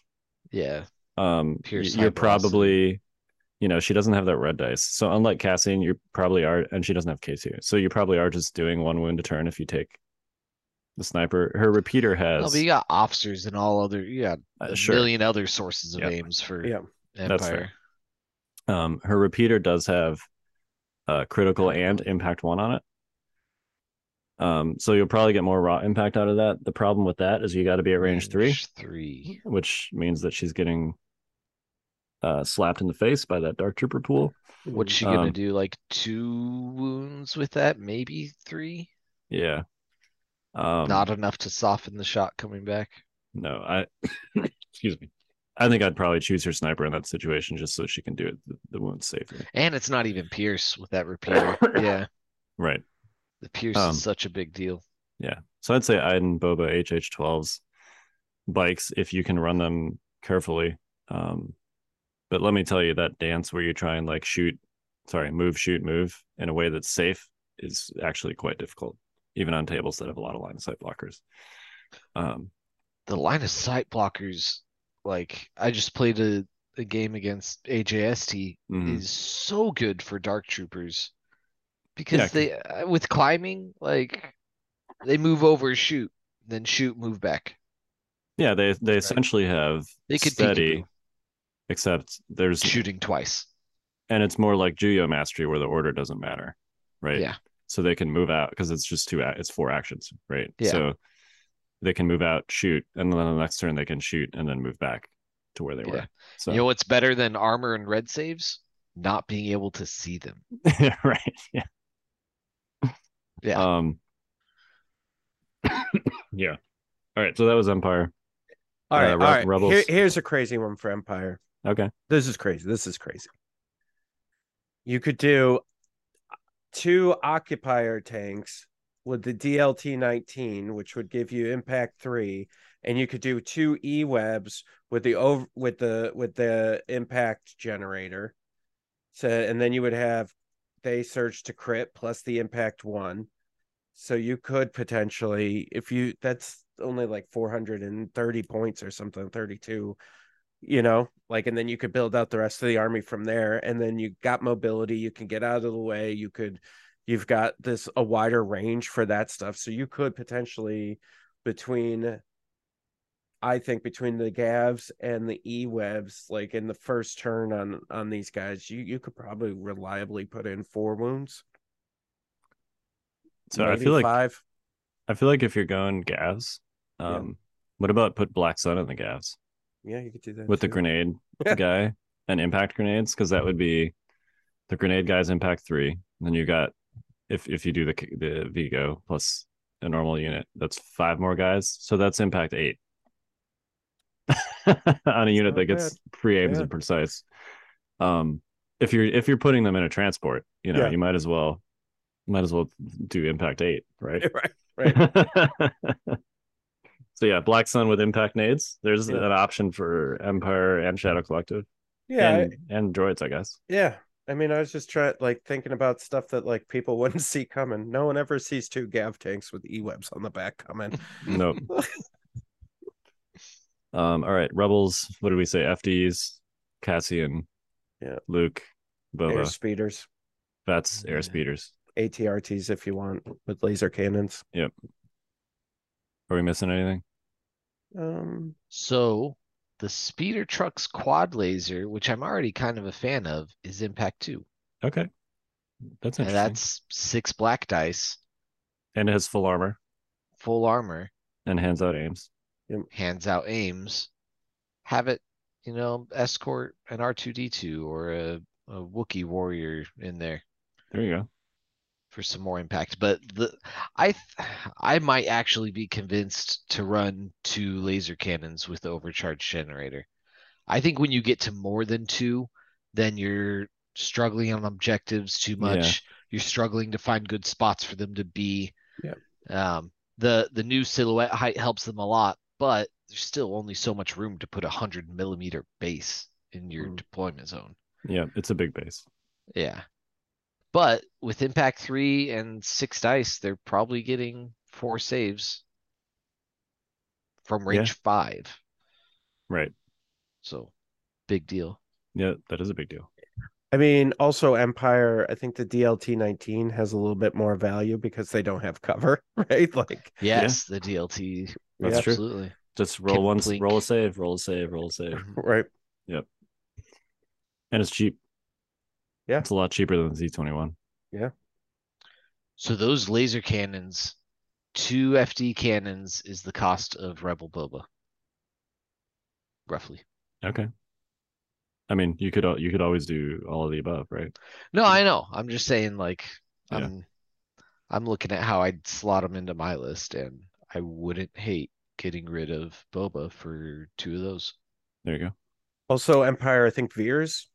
Yeah. um Pierce you're Cyber also. probably you know she doesn't have that red dice so unlike cassian you probably are and she doesn't have k2 so you probably are just doing one wound a turn if you take the sniper her repeater No, has but you got officers and all other. You got uh, a sure million other sources of Yep. aims for Yeah. That's Empire. fair. um her repeater does have uh critical and impact one on it um so you'll probably get more raw impact out of that the problem with that is you got to be at range three Three. which means that she's getting uh slapped in the face by that dark trooper pool What's she gonna Um, do? Like two wounds with that? Maybe three? yeah um Not enough to soften the shot coming back. No, I excuse me. I think I'd probably choose her sniper in that situation just so she can do it the, the wound safely. And it's not even Pierce with that repeater. yeah. Right. The Pierce Um, is such a big deal. Yeah. So I'd say Iden, Boba, HH12s, bikes if you can run them carefully. Um, but let me tell you that dance where you try and like shoot, sorry, move, shoot, move in a way that's safe is actually quite difficult, even on tables that have a lot of line of sight blockers. Um, The line of sight blockers, like I just played a, a game against AJST, mhm. is so good for dark troopers because Yeah, they uh, with climbing like they move over shoot then shoot move back Yeah, they they essentially have They could steady, except there's shooting twice and it's more like Juyo Mastery where the order doesn't matter, right? Yeah. So they can move out because it's just two. It's four actions, right? Yeah. So they can move out, shoot, and then on the next turn they can shoot and then move back to where they Yeah. were. So you know what's better than armor and red saves not being able to see them right, yeah, yeah um, yeah. All right, so that was Empire. All right, Uh, all Re- right. Rebels. Here- here's a crazy one for Empire. Okay, This is crazy. This is crazy. You could do two occupier tanks with the DLT 19, which would give you impact three, and you could do two E webs with the over with the with the impact generator. So and then you would have they surge to crit plus the impact one. So you could potentially, if you that's only like 430 points or something, 32 you know like and then you could build out the rest of the army from there and then you got mobility you can get out of the way you could you've got this a wider range for that stuff. So you could potentially between i think between the gavs and the e-webs like in the first turn on on these guys you you could probably reliably put in four wounds. So I maybe feel like five. I feel like if you're going Gavs, Yeah. um, what about put Black Sun in the Gavs yeah you could do that with the grenade guy and impact grenades? Because that would be the grenade guy's impact three. And then you got if if you do the the Vigo plus a normal unit, that's five more guys. So that's impact eight on a unit that gets pre aims Yeah. and precise. Um, if you're if you're putting them in a transport, you know, Yeah. you might as well might as well do impact eight, right? right right so yeah, Black Sun with impact nades. There's Yeah. an option for Empire and Shadow Collective. yeah I- and, and droids, I guess. Yeah. I mean, I was just trying like thinking about stuff that like people wouldn't see coming. No one ever sees two Gav tanks with E-webs on the back coming. Nope. um, all right, Rebels. What did we say? FDs, Cassian, Yeah. Luke, Air Boba. speeders, That's Yeah. air speeders. ATRTs if you want with laser cannons. Are we missing anything? Um so the speeder truck's quad laser which i'm already kind of a fan of is impact 2 Okay, that's and interesting. that's six black dice and it has full armor full armor and hands out aims. hands out aims have it you know escort an r2d2 or a, a wookiee warrior in there There you go. For some more impact. But the I I might actually be convinced to run two laser cannons with the overcharge generator. I think when you get to more than two, then you're struggling on objectives too Yeah. much. You're struggling to find good spots for them to be. Yeah. Um, the the new silhouette height helps them a lot, but there's still only so much room to put a hundred millimeter base in your Mm. deployment zone. Yeah, it's a big base. Yeah. But with impact three and six dice, they're probably getting four saves from Yeah. range five. Right. So big deal. Yeah, that is a big deal. I mean, also Empire, I think the DLT 19 has a little bit more value because they don't have cover, right? Like Yes, the DLT. That's true. absolutely. Just roll Can one, blink. roll a save, roll a save, roll a save, right. Yep. And it's cheap. Yeah. it's a lot cheaper than the Z twenty one. Yeah. So those laser cannons, two FD cannons is the cost of Rebel Boba. Roughly. Okay. I mean, you could you could always do all of the above, right? No, I know. I'm just saying like Yeah. I'm I'm looking at how I'd slot them into my list and I wouldn't hate getting rid of Boba for two of those. There you go. Also, Empire, I think Veers'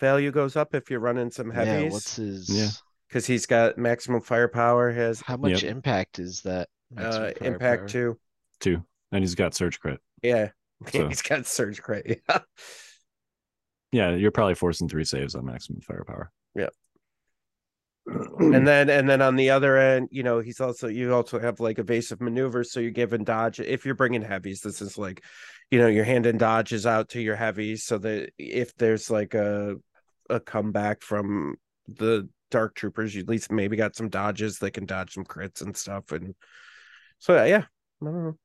value goes up if you're running some heavies. Yeah, heavies what's his Yeah. because he's got maximum firepower, has how much Yep. impact is that? uh, impact two. Two, and he's got surge crit. Yeah. So- he's got surge crit. Yeah. Yeah, you're probably forcing three saves on maximum firepower. Yeah. and then and then on the other end, you know, he's also you also have like evasive maneuvers, so you're giving dodge. If you're bringing heavies, this is like, you know, you're dodge is out to your heavies, so that if there's like a a comeback from the dark troopers. You at least maybe got some dodges. They can dodge some crits and stuff. And so yeah, I don't know.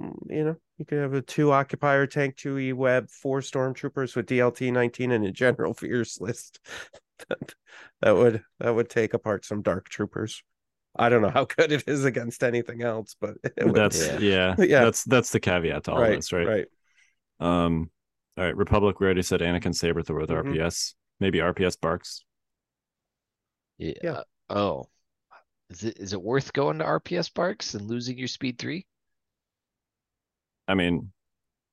Mm, You know, you could have a two occupier tank, two E web, four stormtroopers with DLT nineteen and a general Veers list. that, that would that would take apart some dark troopers. I don't know how good it is against anything else, but it would, That's Yeah. yeah. Yeah. That's that's the caveat to all right, this, right? right. Um, all right. Republic. We already said Anakin saber throw with Mhm. RPS. Maybe RPS BARCs. Yeah. Yeah. Oh, is it is it worth going to RPS BARCs and losing your speed three? I mean,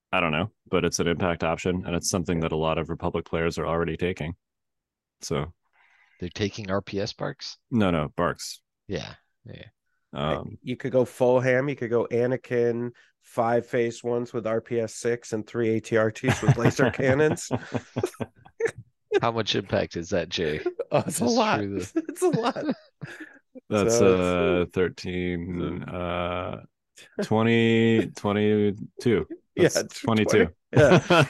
I don't know, but it's an impact option, and it's something that a lot of Republic players are already taking. So They're taking RPS BARCs. no, no, BARCs. Yeah. Yeah. Um, you could go full ham. You could go Anakin five Phase Ones with RPS six and three ATRTs with laser cannons. How much impact is that, Jay? Oh, it's a That's lot. true, It's a lot. That's So uh 13 uh 20 22. Yeah, That's it's 22. 20. Yeah.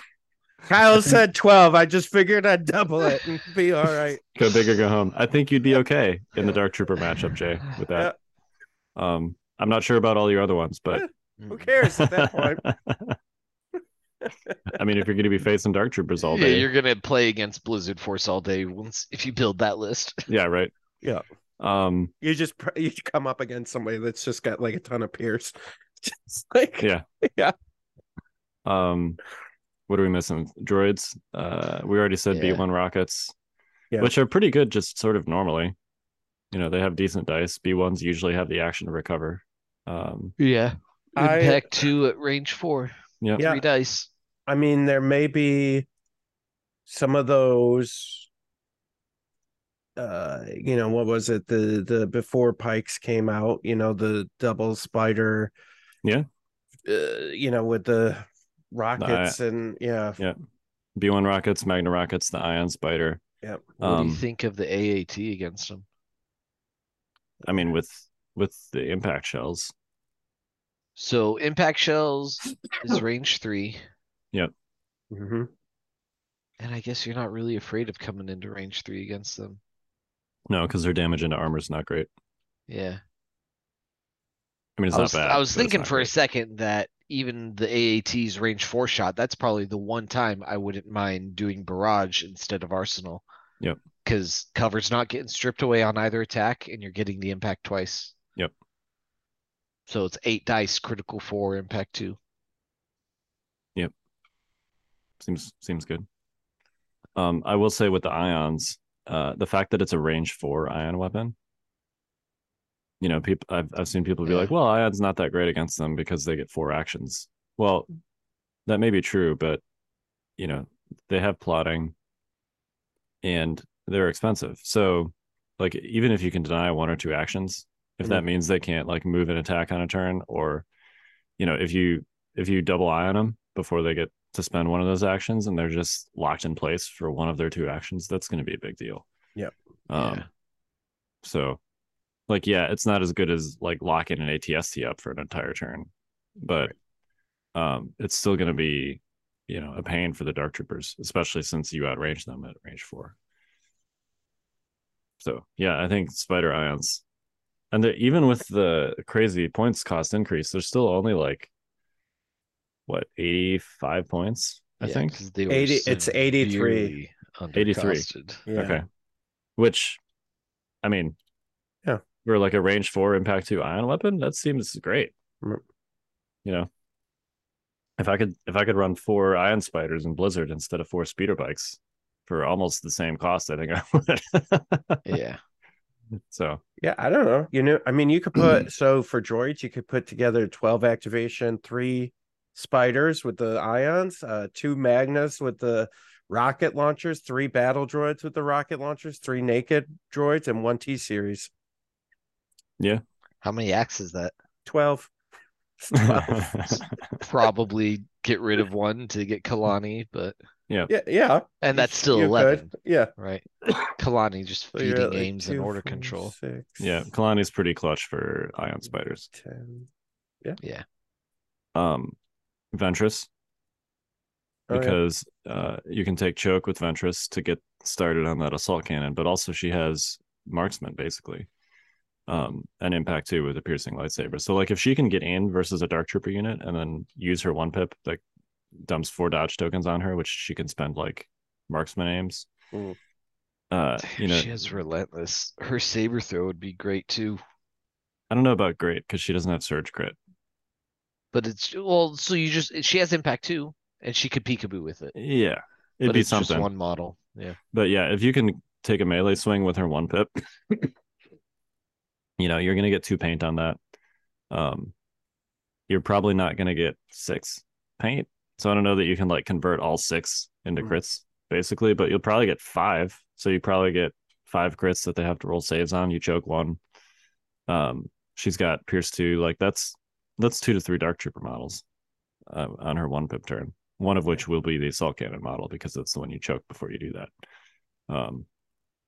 Kyle said 12. I just figured I'd double it and be all right. go big or go home. I think you'd be okay in the Dark Trooper matchup, Jay, with that. Um I'm not sure about all your other ones, but Who cares at that point? I mean if you're gonna be facing Dark Troopers all Yeah, day. you're gonna play against Blizzard Force all day once if you build that list. Yeah, right. Yeah. Um You just pr- you come up against somebody that's just got like a ton of Pierce. Just like Yeah. yeah. um what are we missing? Droids. Uh we already said Yeah. B1 rockets. Yeah. Which are pretty good just sort of normally. You know, they have decent dice. B1s usually have the action to recover. Um Yeah. I- two at range four. yeah. Yeah. Three dice. I mean, there may be some of those. Uh, you know, what was it? The the before Pykes came out, you know, the double spider. Yeah. Uh, you know, with the rockets and yeah, Yeah. B1 rockets, Magna rockets, the Ion Spider. Yep. What do Um, you think of the AAT against them? I mean, with with the impact shells. So impact shells is range three, hmm and I guess you're not really afraid of coming into range three against them. No, because their damage into armor is not great. Yeah. I mean, it's I not was, bad. I was thinking not for a second that even the AAT's range four shot, that's probably the one time I wouldn't mind doing barrage instead of arsenal. Yep. Because cover's not getting stripped away on either attack and you're getting the impact twice. Yep. So it's eight dice, critical four, impact two. Seems seems good. Um, I will say with the ions, uh, the fact that it's a range four ion weapon. You know, people I've I've seen people be like, "Well, ion's not that great against them because they get four actions." Well, that may be true, but you know, they have plotting, and they're expensive. So, like, even if you can deny one or two actions, if that means they can't like move an attack on a turn, or you know, if you if you double ion them before they get to spend one of those actions and they're just locked in place for one of their two actions, that's going to be a big deal. Yep. Um, Yeah. so like, yeah, it's not as good as like locking an ATST up for an entire turn, but um, it's still going to be, you know, a pain for the dark troopers, especially since you outrange them at range four. So yeah, I think spider ions, and even with the crazy points cost increase, there's still only like what 85 points i Yeah, think 'cause they were 80 it's 83. 83. Yeah. okay which i mean Yeah. we're like a range four impact two ion weapon that seems great Mm. you know if i could if i could run four ion spiders in blizzard instead of four speeder bikes for almost the same cost i think i would Yeah. so Yeah, I don't know. You know, I mean, you could put so for droids, you could put together 12 activation, three spiders with the ions, uh, two magnas with the rocket launchers, three battle droids with the rocket launchers, three naked droids, and one T series. Yeah. How many acts is that? 12. 12. Probably get rid of one to get Kalani, but yeah, yeah. Yeah. and that's still You eleven, could. Yeah. right? Kalani just So feeding at, like, aims and order four, control. six, yeah kalani's pretty clutch for ion spiders 10. Yeah. Yeah. um ventress Oh, yeah. because uh, you can take choke with Ventress to get started on that assault cannon, but also she has marksman basically, um, and impact too with a piercing lightsaber. So like if she can get in versus a dark trooper unit and then use her one pip that dumps four dodge tokens on her, which she can spend like marksman aims. Mm. Uh, you know, she has relentless. Her saber throw would be great too. I don't know about great because she doesn't have surge crit. But it's well, so you just she has impact too, and she could peekaboo with it. Yeah, it'd but be something. just one model. Yeah. But yeah, if you can take a melee swing with her one pip, you know, you're gonna get two paint on that. Um you're probably not gonna get six paint. So I don't know that you can like convert all six into Mm. crits, basically, but you'll probably get five. So you probably get five crits that they have to roll saves on. You choke one. Um she's got Pierce two, like that's that's two to three Dark Trooper models uh, on her one pip turn. One of which will be the assault cannon model because that's the one you choke before you do that. Um,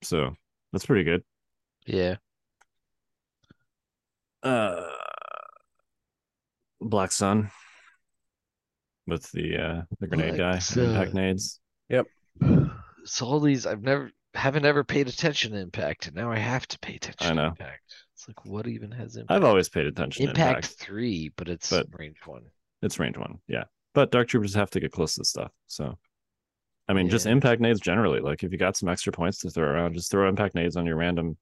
so that's pretty good. Yeah. Uh, Black Sun with the uh the grenade Black guy, Sun. impact nades. Yep. So all these I've never haven't ever paid attention to impact, and now I have to pay attention. I to know. impact. It's like what even has impact? I've always paid attention impact, to impact. three, but it's But- range one. It's range one, yeah. But dark troopers have to get close to stuff. So, I mean, just impact nades generally. Like if you got some extra points to throw around, just throw impact nades on your random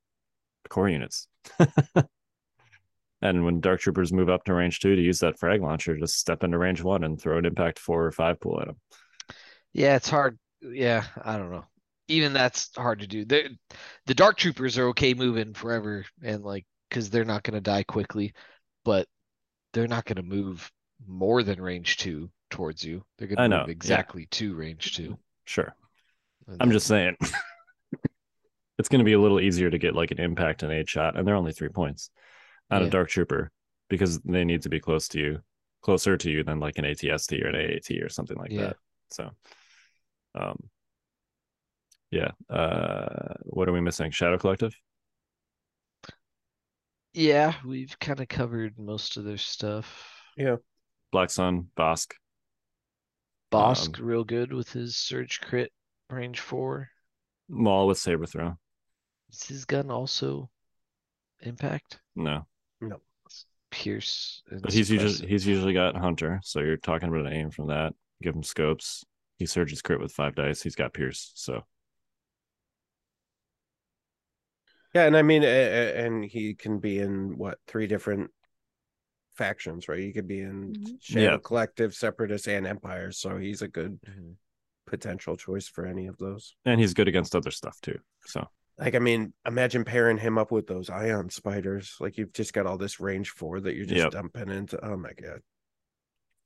core units. and when dark troopers move up to range two to use that frag launcher, just step into range one and throw an impact four or five pool at them. Yeah, it's hard. Yeah, I don't know. Even that's hard to do. The the dark troopers are okay moving forever, and like because they're not going to die quickly, but they're not going to move more than range two towards you. They're going to know, move yeah. exactly to range two. Sure. And I'm just saying. it's going to be a little easier to get like an impact and eight shot, and they're only three points on a Yeah. dark trooper because they need to be close to you, closer to you than like an ATST or an AAT or something like Yeah. that. So, um, yeah. Uh, what are we missing? Shadow Collective. Yeah, we've kind of covered most of their stuff. Yeah. Black Sun, Bossk. Bossk Um, real good with his surge crit range four. Maul with saber throw. Is his gun also impact? No, No. Pierce. and but he's usually he's usually got Hunter. So you're talking about an aim from that. Give him scopes. He surges crit with five dice. He's got Pierce. So Yeah, and I mean, a- a- and he can be in what three different factions, right? He could be in Mhm. Shadow Yeah. Collective, Separatists, and Empires. So he's a good Mhm. potential choice for any of those. and he's good against other stuff too. So Like, I mean, imagine pairing him up with those ion spiders. Like, you've just got all this range four that you're just Yep. dumping into. Oh my god!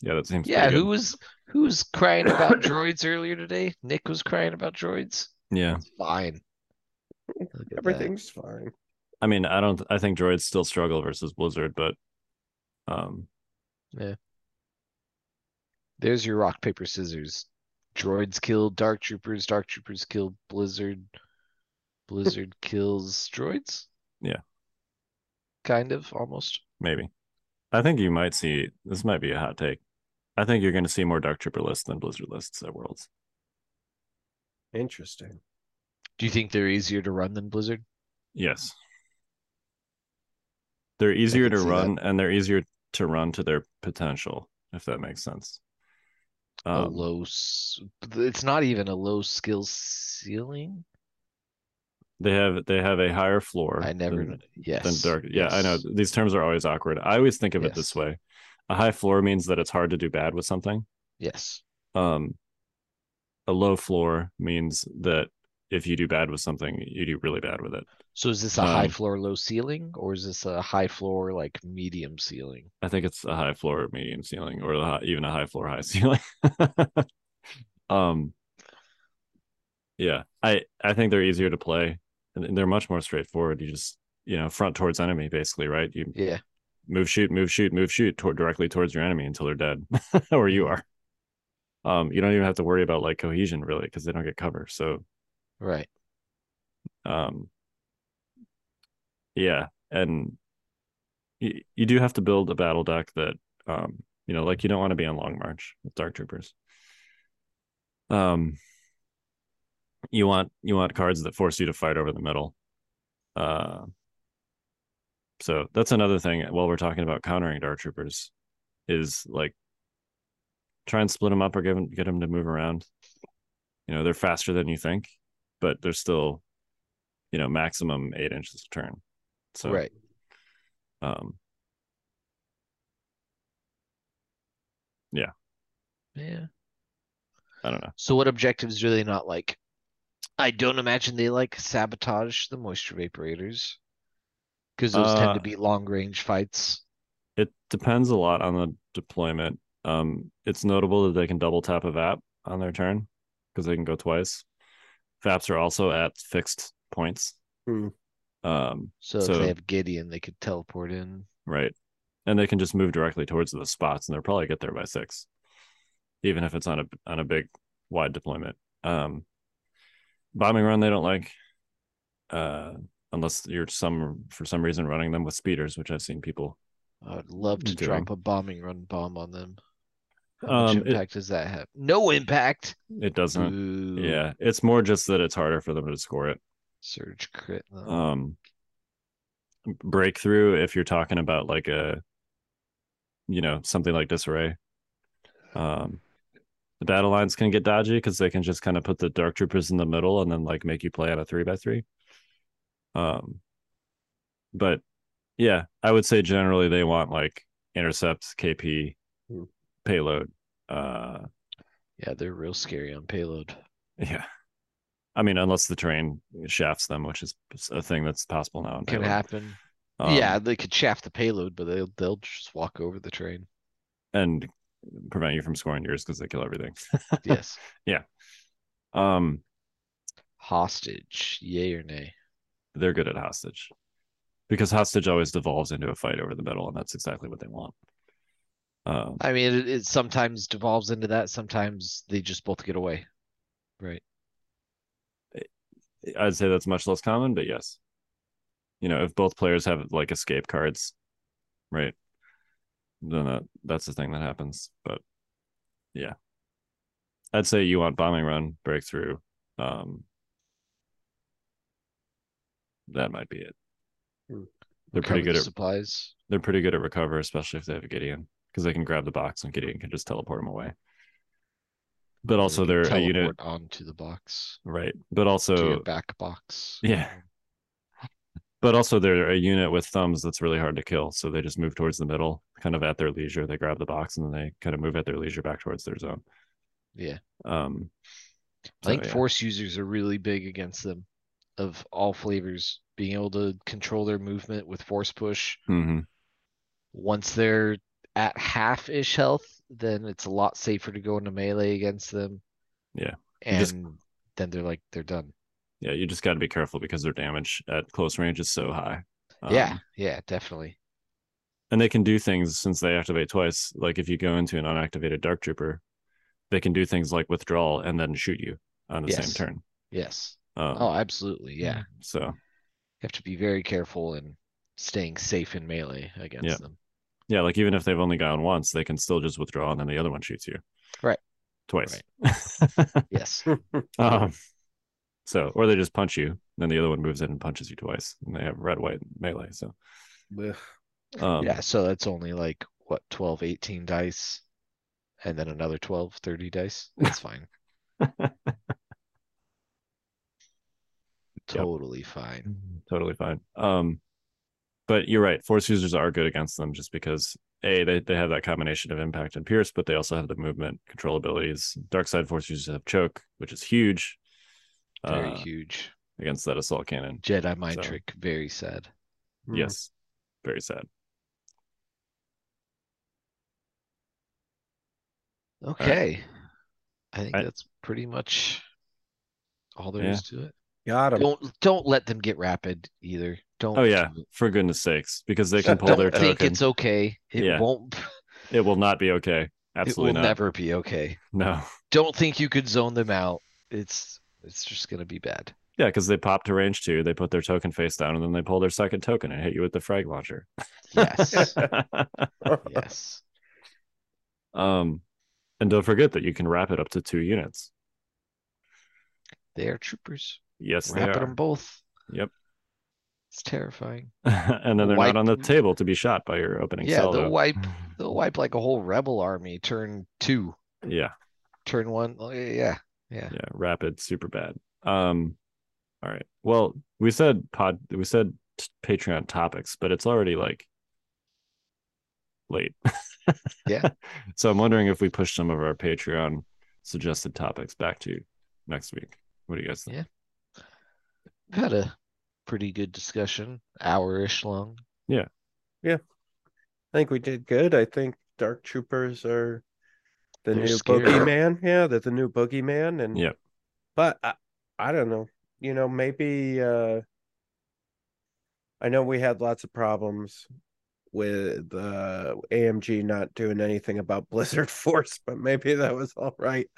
yeah, that seems Yeah, pretty who good. was who was crying about droids earlier today? Nick was crying about droids. Yeah, It's fine. Look at that. Everything's fine. I mean, I don't. I think droids still struggle versus Blizzard, but um, yeah. There's your rock paper scissors. Droids kill dark troopers. Dark troopers kill Blizzard. Blizzard kills droids. Yeah. Kind of, almost. maybe. I think you might see. This might be a hot take. I think you're going to see more Dark Trooper lists than Blizzard lists at Worlds. Interesting. Do you think they're easier to run than Blizzard? Yes, they're easier to see that. run, and they're easier to run to their potential, if that makes sense. a Um, low. It's not even a low skill ceiling. they have they have a higher floor. I never. than- yes. than dark. Yeah, I know these terms are always awkward. I always think of it this way: a high floor means that it's hard to do bad with something. Yes. Um, a low floor means that if you do bad with something, you do really bad with it. So is this a high Um, floor, low ceiling, or is this a high floor, like medium ceiling? I think it's a high floor, medium ceiling, or a hi- even a high floor, high ceiling. um, yeah, I I think they're easier to play, and they're much more straightforward. You just you know front towards enemy, basically, right? You Yeah. move, shoot, move, shoot, move, shoot toward directly towards your enemy until they're dead, or you are. Um, you don't even have to worry about like cohesion really because they don't get cover. So Right. um yeah and you, you do have to build a battle deck that um you know like you don't want to be on long march with dark troopers Um, you want you want cards that force you to fight over the middle. Uh, so that's another thing. While we're talking about countering Dark Troopers, is like try and split them up or give them, get them to move around. You know, they're faster than you think, but they're still, you know, maximum eight inches a turn. So right. Um, Yeah. Yeah. I don't know. So what objectives do they not like? I don't imagine they like sabotage the moisture vaporators. Because those tend Uh, to be long range fights. It depends a lot on the deployment. Um, it's notable that they can double tap a VAP on their turn because they can go twice. VAPs are also at fixed points. Hmm. Um, So, if they have Gideon, they could teleport in. right. And they can just move directly towards the spots and they'll probably get there by six. Even if it's on a on a big wide deployment. Um bombing run they don't like. Uh unless you're some for some reason running them with speeders, which I've seen people I would love to Doing. drop a bombing run bomb on them. How Um, much it- impact does that have? No impact. it doesn't Boo. Yeah, it's more just that it's harder for them to score it. Surge crit. though. Um, breakthrough if you're talking about like a, you know, something like disarray. Um, the battle lines can get dodgy because they can just kind of put the dark troopers in the middle and then like make you play on a three by three. Um, but yeah, I would say generally they want like intercepts, KP, payload. Uh, yeah, they're real scary on payload. Yeah. I mean, unless the terrain shafts them, which is a thing that's possible now. Can happen. Um, yeah, they could shaft the payload, but they'll they'll just walk over the train. And prevent you from scoring yours because they kill everything. Yes. Yeah. Um, Hostage, yay or nay? they're good at hostage because hostage always devolves into a fight over the middle, and that's exactly what they want. Um, I mean, it, it sometimes devolves into that. Sometimes they just both get away. Right. I'd say that's much less common, but yes. You know, if both players have like escape cards, right? Then that, that's the thing that happens. But yeah. I'd say you want bombing run, breakthrough. Um that might be it. Hmm. They're pretty good the at supplies. they're pretty good at recover, especially if they have a Gideon, because they can grab the box and Gideon can just teleport them away. But also they're a unit, onto the box right? But to also back box. Yeah. but also they're a unit with thumbs that's really hard to kill. So they just move towards the middle, kind of at their leisure. They grab the box and then they kind of move at their leisure back towards their zone. Yeah. Um, I think yeah. force users are really big against them of all flavors, being able to control their movement with force push. Mhm. Once they're at half ish health, then it's a lot safer to go into melee against them. Yeah. And just- then they're like they're done. Yeah, you just got to be careful because their damage at close range is so high. yeah, Um, yeah, definitely. and they can do things since they activate twice. Like if you go into an unactivated Dark Trooper, they can do things like withdrawal and then shoot you on the Yes. same turn. Yes. Um, Oh, absolutely. Yeah. So You have to be very careful in staying safe in melee against Yeah. them. Yeah, like even if they've only gone once, they can still just withdraw and then the other one shoots you. Right. Twice. Yes. um, so, or they just punch you, then the other one moves in and punches you twice, and they have red, white melee. So, um, yeah, so that's only like what 12, 18 dice and then another 12, 30 dice. That's fine. Yep. Totally fine. totally fine. Um, but you're right. Force users are good against them just because a they, they have that combination of impact and pierce, but they also have the movement control abilities. Dark side force users have choke, which is huge. Very uh, huge. against that assault cannon. Jedi mind so- trick. Very sad. Hmm. Yes, very sad. Okay. I think I- that's pretty much all there Yeah. is to it. Got him. Don't don't let them get rapid either. Don't Oh yeah, for goodness sakes, because they can pull their don't think token. it's okay. It Yeah. won't It will not be okay. it Absolutely will not. never be okay. No. Don't think you could zone them out. It's it's just gonna be bad. Yeah, because they pop to range two, they put their token face down, and then they pull their second token and hit you with the frag launcher. Yes. yes. um, and don't forget that you can wrap it up to two units. They are troopers. Yes, they Wrapping are. them both. Yep. It's terrifying. and then they're Wipe- not on the table to be shot by your opening Yeah, salvo. they'll wipe. They'll wipe like a whole rebel army. Turn two. Yeah, Turn one. oh, yeah, yeah. yeah, rapid, super bad. Um, all right. Well, we said pod, we said t- Patreon topics, but it's already like late. Yeah. so I'm wondering if we push some of our Patreon suggested topics back to next week. What do you guys think? Yeah. We've had a pretty good discussion, hour-ish long. Yeah. Yeah. I think we did good. I think Dark Troopers are the They're new scary. boogeyman. Yeah, they're the new boogeyman. And Yeah. but I, I don't know. You know, maybe uh I know we had lots of problems with uh AMG not doing anything about Blizzard Force, but maybe that was all right.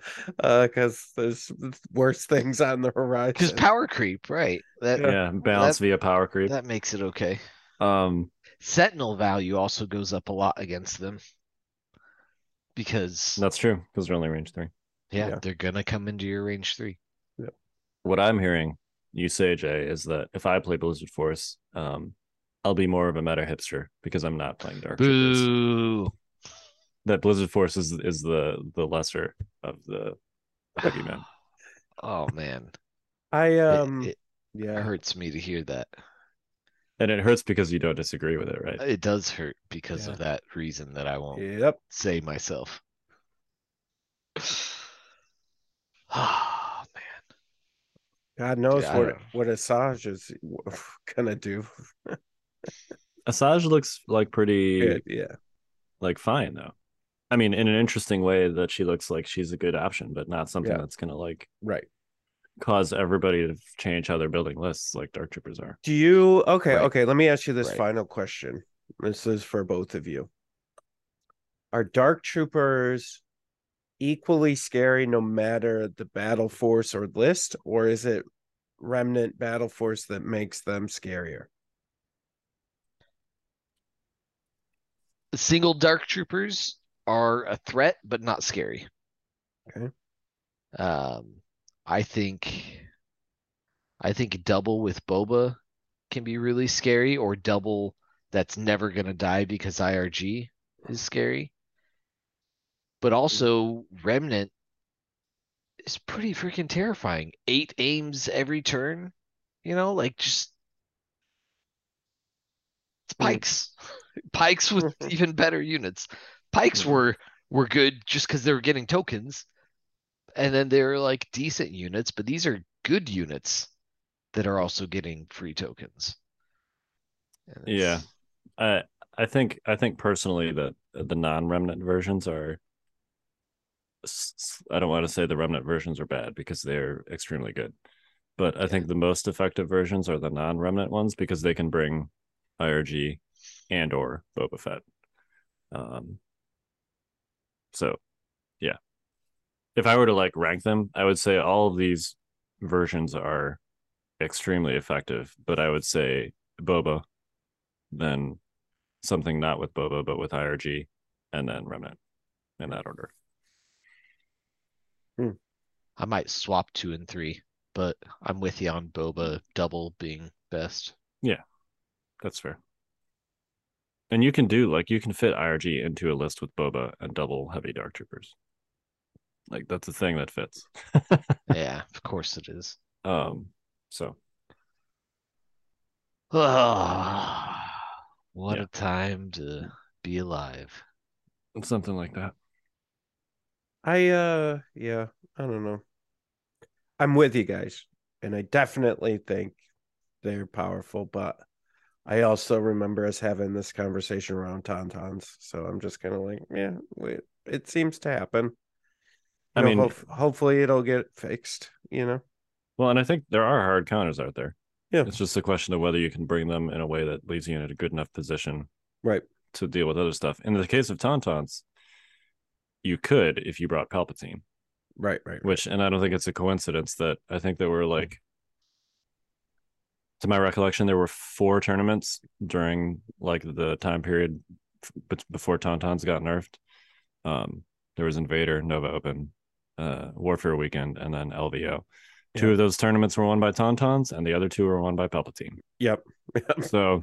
Uh because there's worse things on the horizon. Because power creep, right? That Yeah, balance via power creep. that makes it okay. Um, Sentinel value also goes up a lot against them. Because that's true because they're only range three. yeah, yeah. they're gonna come into your range three. what I'm hearing you say, Jay, is that if I play Blizzard Force, um, I'll be more of a meta hipster because I'm not playing Dark Troopers. Boo. That Blizzard Force is is the the lesser of the boogeyman. Oh man. I It- um it, yeah. hurts me to hear that. and it hurts because you don't disagree with it, right? It does hurt because Yeah. of that reason that I won't Yep. say myself. Oh man. God knows I what don't- what Asajj is gonna do. Asajj looks like pretty Good, yeah. like fine though. I mean, in an interesting way that she looks like she's a good option, but not something Yeah. that's gonna like Right. cause everybody to change how they're building lists like Dark Troopers are. Do you okay, Right. okay, let me ask you this Right. final question. This is for both of you. Are dark troopers equally scary no matter the battle force or list, or is it remnant battle force that makes them scarier? Single dark troopers are a threat, but not scary. Okay. Um, I think, I think double with Boba can be really scary, or double that's never gonna die because IRG is scary. But also Remnant is pretty freaking terrifying. Eight aims every turn, you know, like just it's Hmm. Pykes. With even better units. Pykes Mhm. were were good just because they were getting tokens, and then they're like decent units. But these are good units that are also getting free tokens. Yeah. I I think I think personally that the non-remnant versions are I don't want to say the remnant versions are bad because they're extremely good. But I Yeah. think the most effective versions are the non-remnant ones because they can bring IRG and or Boba Fett. Um so yeah. If I were to like rank them, I would say all of these versions are extremely effective, but I would say Boba, then something not with Boba but with IRG, and then Remnant in that order. Hmm. I might swap two and three, but I'm with you on Boba double being best. Yeah, that's fair. And you can do like you can fit IRG into a list with Boba and double heavy dark troopers. Like that's a thing that fits. Yeah, of course it is. um so what Yeah. a time to be alive. something like that. I uh yeah, I don't know. I'm with you guys, and I definitely think they're powerful, but I also remember us having this conversation around tauntauns, so I'm just kind of like, yeah, wait, it seems to happen. I You know, mean- hope- hopefully it'll get fixed. You know, Well, and I think there are hard counters out there. Yeah. It's just a question of whether you can bring them in a way that leaves you in a good enough position right? to deal with other stuff. In the case of Tauntauns, you could if you brought Palpatine. Right, right, right. which and i don't think it's a coincidence that i think there were like to my recollection there were four tournaments during like the time period f- before tauntauns got nerfed um there was invader nova open uh warfare weekend and then lvo Two Yeah. of those tournaments were won by Tauntauns, and the other two were won by Palpatine. Yep. So,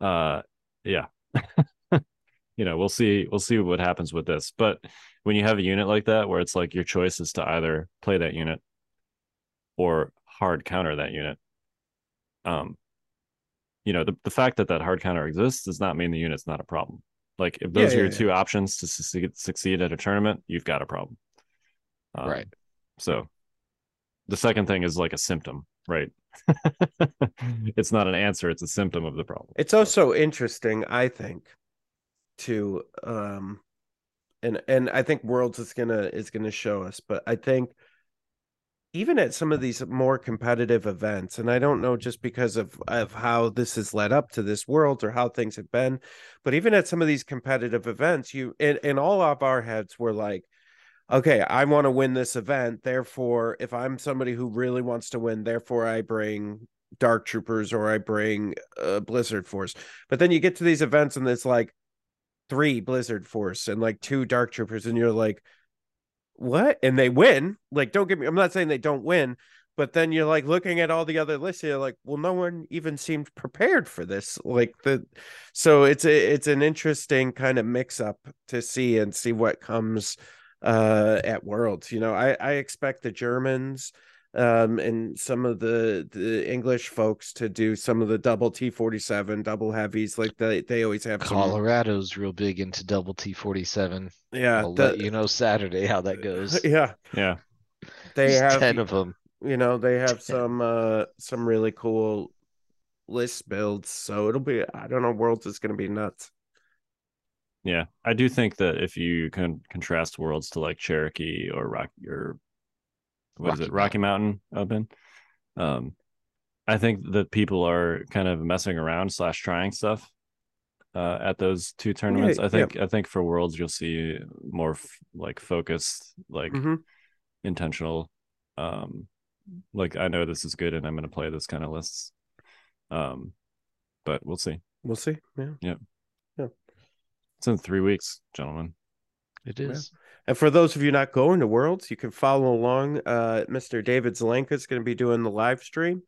uh, yeah, you know, we'll see. We'll see what happens with this. But when you have a unit like that, where it's like your choice is to either play that unit or hard counter that unit, um, you know, the the fact that that hard counter exists does not mean the unit's not a problem. Like if those Yeah, are your yeah, two options to succeed, succeed at a tournament, you've got a problem. Um, Right. So the second thing is like a symptom, right? it's not an answer, it's a symptom of the problem. It's also interesting, I think, to um and and I think Worlds is gonna is gonna show us, but I think even at some of these more competitive events, and I don't know just because of of how this has led up to this world or how things have been, but even at some of these competitive events, you in, in all of our heads were like, okay, I want to win this event. Therefore, if I'm somebody who really wants to win, therefore I bring Dark Troopers or I bring uh, Blizzard Force. But then you get to these events and it's like three Blizzard Force and like two Dark Troopers, and you're like, what? And they win. Like, don't get me, I'm not saying they don't win, but then you're like looking at all the other lists, you're like, well, no one even seemed prepared for this. Like the so it's a it's an interesting kind of mix up to see and see what comes uh at worlds you know i i expect the germans um and some of the the english folks to do some of the double t47 double heavies like they they always have some Colorado's real big into double T forty seven. yeah I'll the- let you know Saturday how that goes. yeah Yeah. they There's have ten of them. you know they have some uh some really cool list builds so it'll be i don't know worlds is going to be nuts Yeah. I do think that if you can contrast worlds to like Cherokee or Rock or what is Rocky it, Rocky Mountain Open, um, I think that people are kind of messing around slash trying stuff uh, at those two tournaments. yeah. I think I think for worlds you'll see more f- like focused, like Mhm. intentional. Um, like I know this is good and I'm going to play this kind of lists. Um, but we'll see. we'll see Yeah. yeah It's in three weeks, gentlemen. It is. And for those of you not going to Worlds, you can follow along. Uh, Mr. David Zelenka is going to be doing the live stream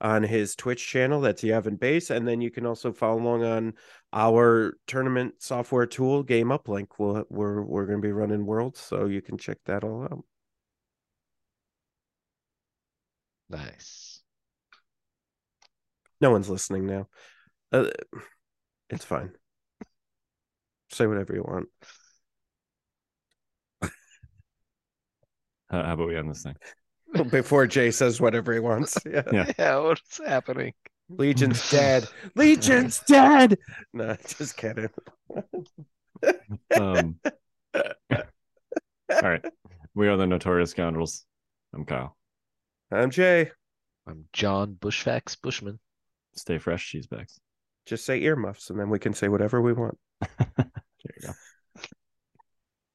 on his Twitch channel. That's Yavin Base. And then you can also follow along on our tournament software tool, Game Uplink. We'll, we're we're going to be running Worlds, so you can check that all out. Nice. No one's listening now. Uh, it's fine. Say whatever you want. How, how about we end this thing? Before Jay says whatever he wants. Yeah. Yeah. Yeah, what's happening? Legion's dead. Legion's dead. No, just kidding. Um, all right. We are the Notorious Scoundrels. I'm Kyle. I'm Jay. I'm Jon Bushfax Bushman. Stay fresh, cheese bags. Just say earmuffs and then we can say whatever we want.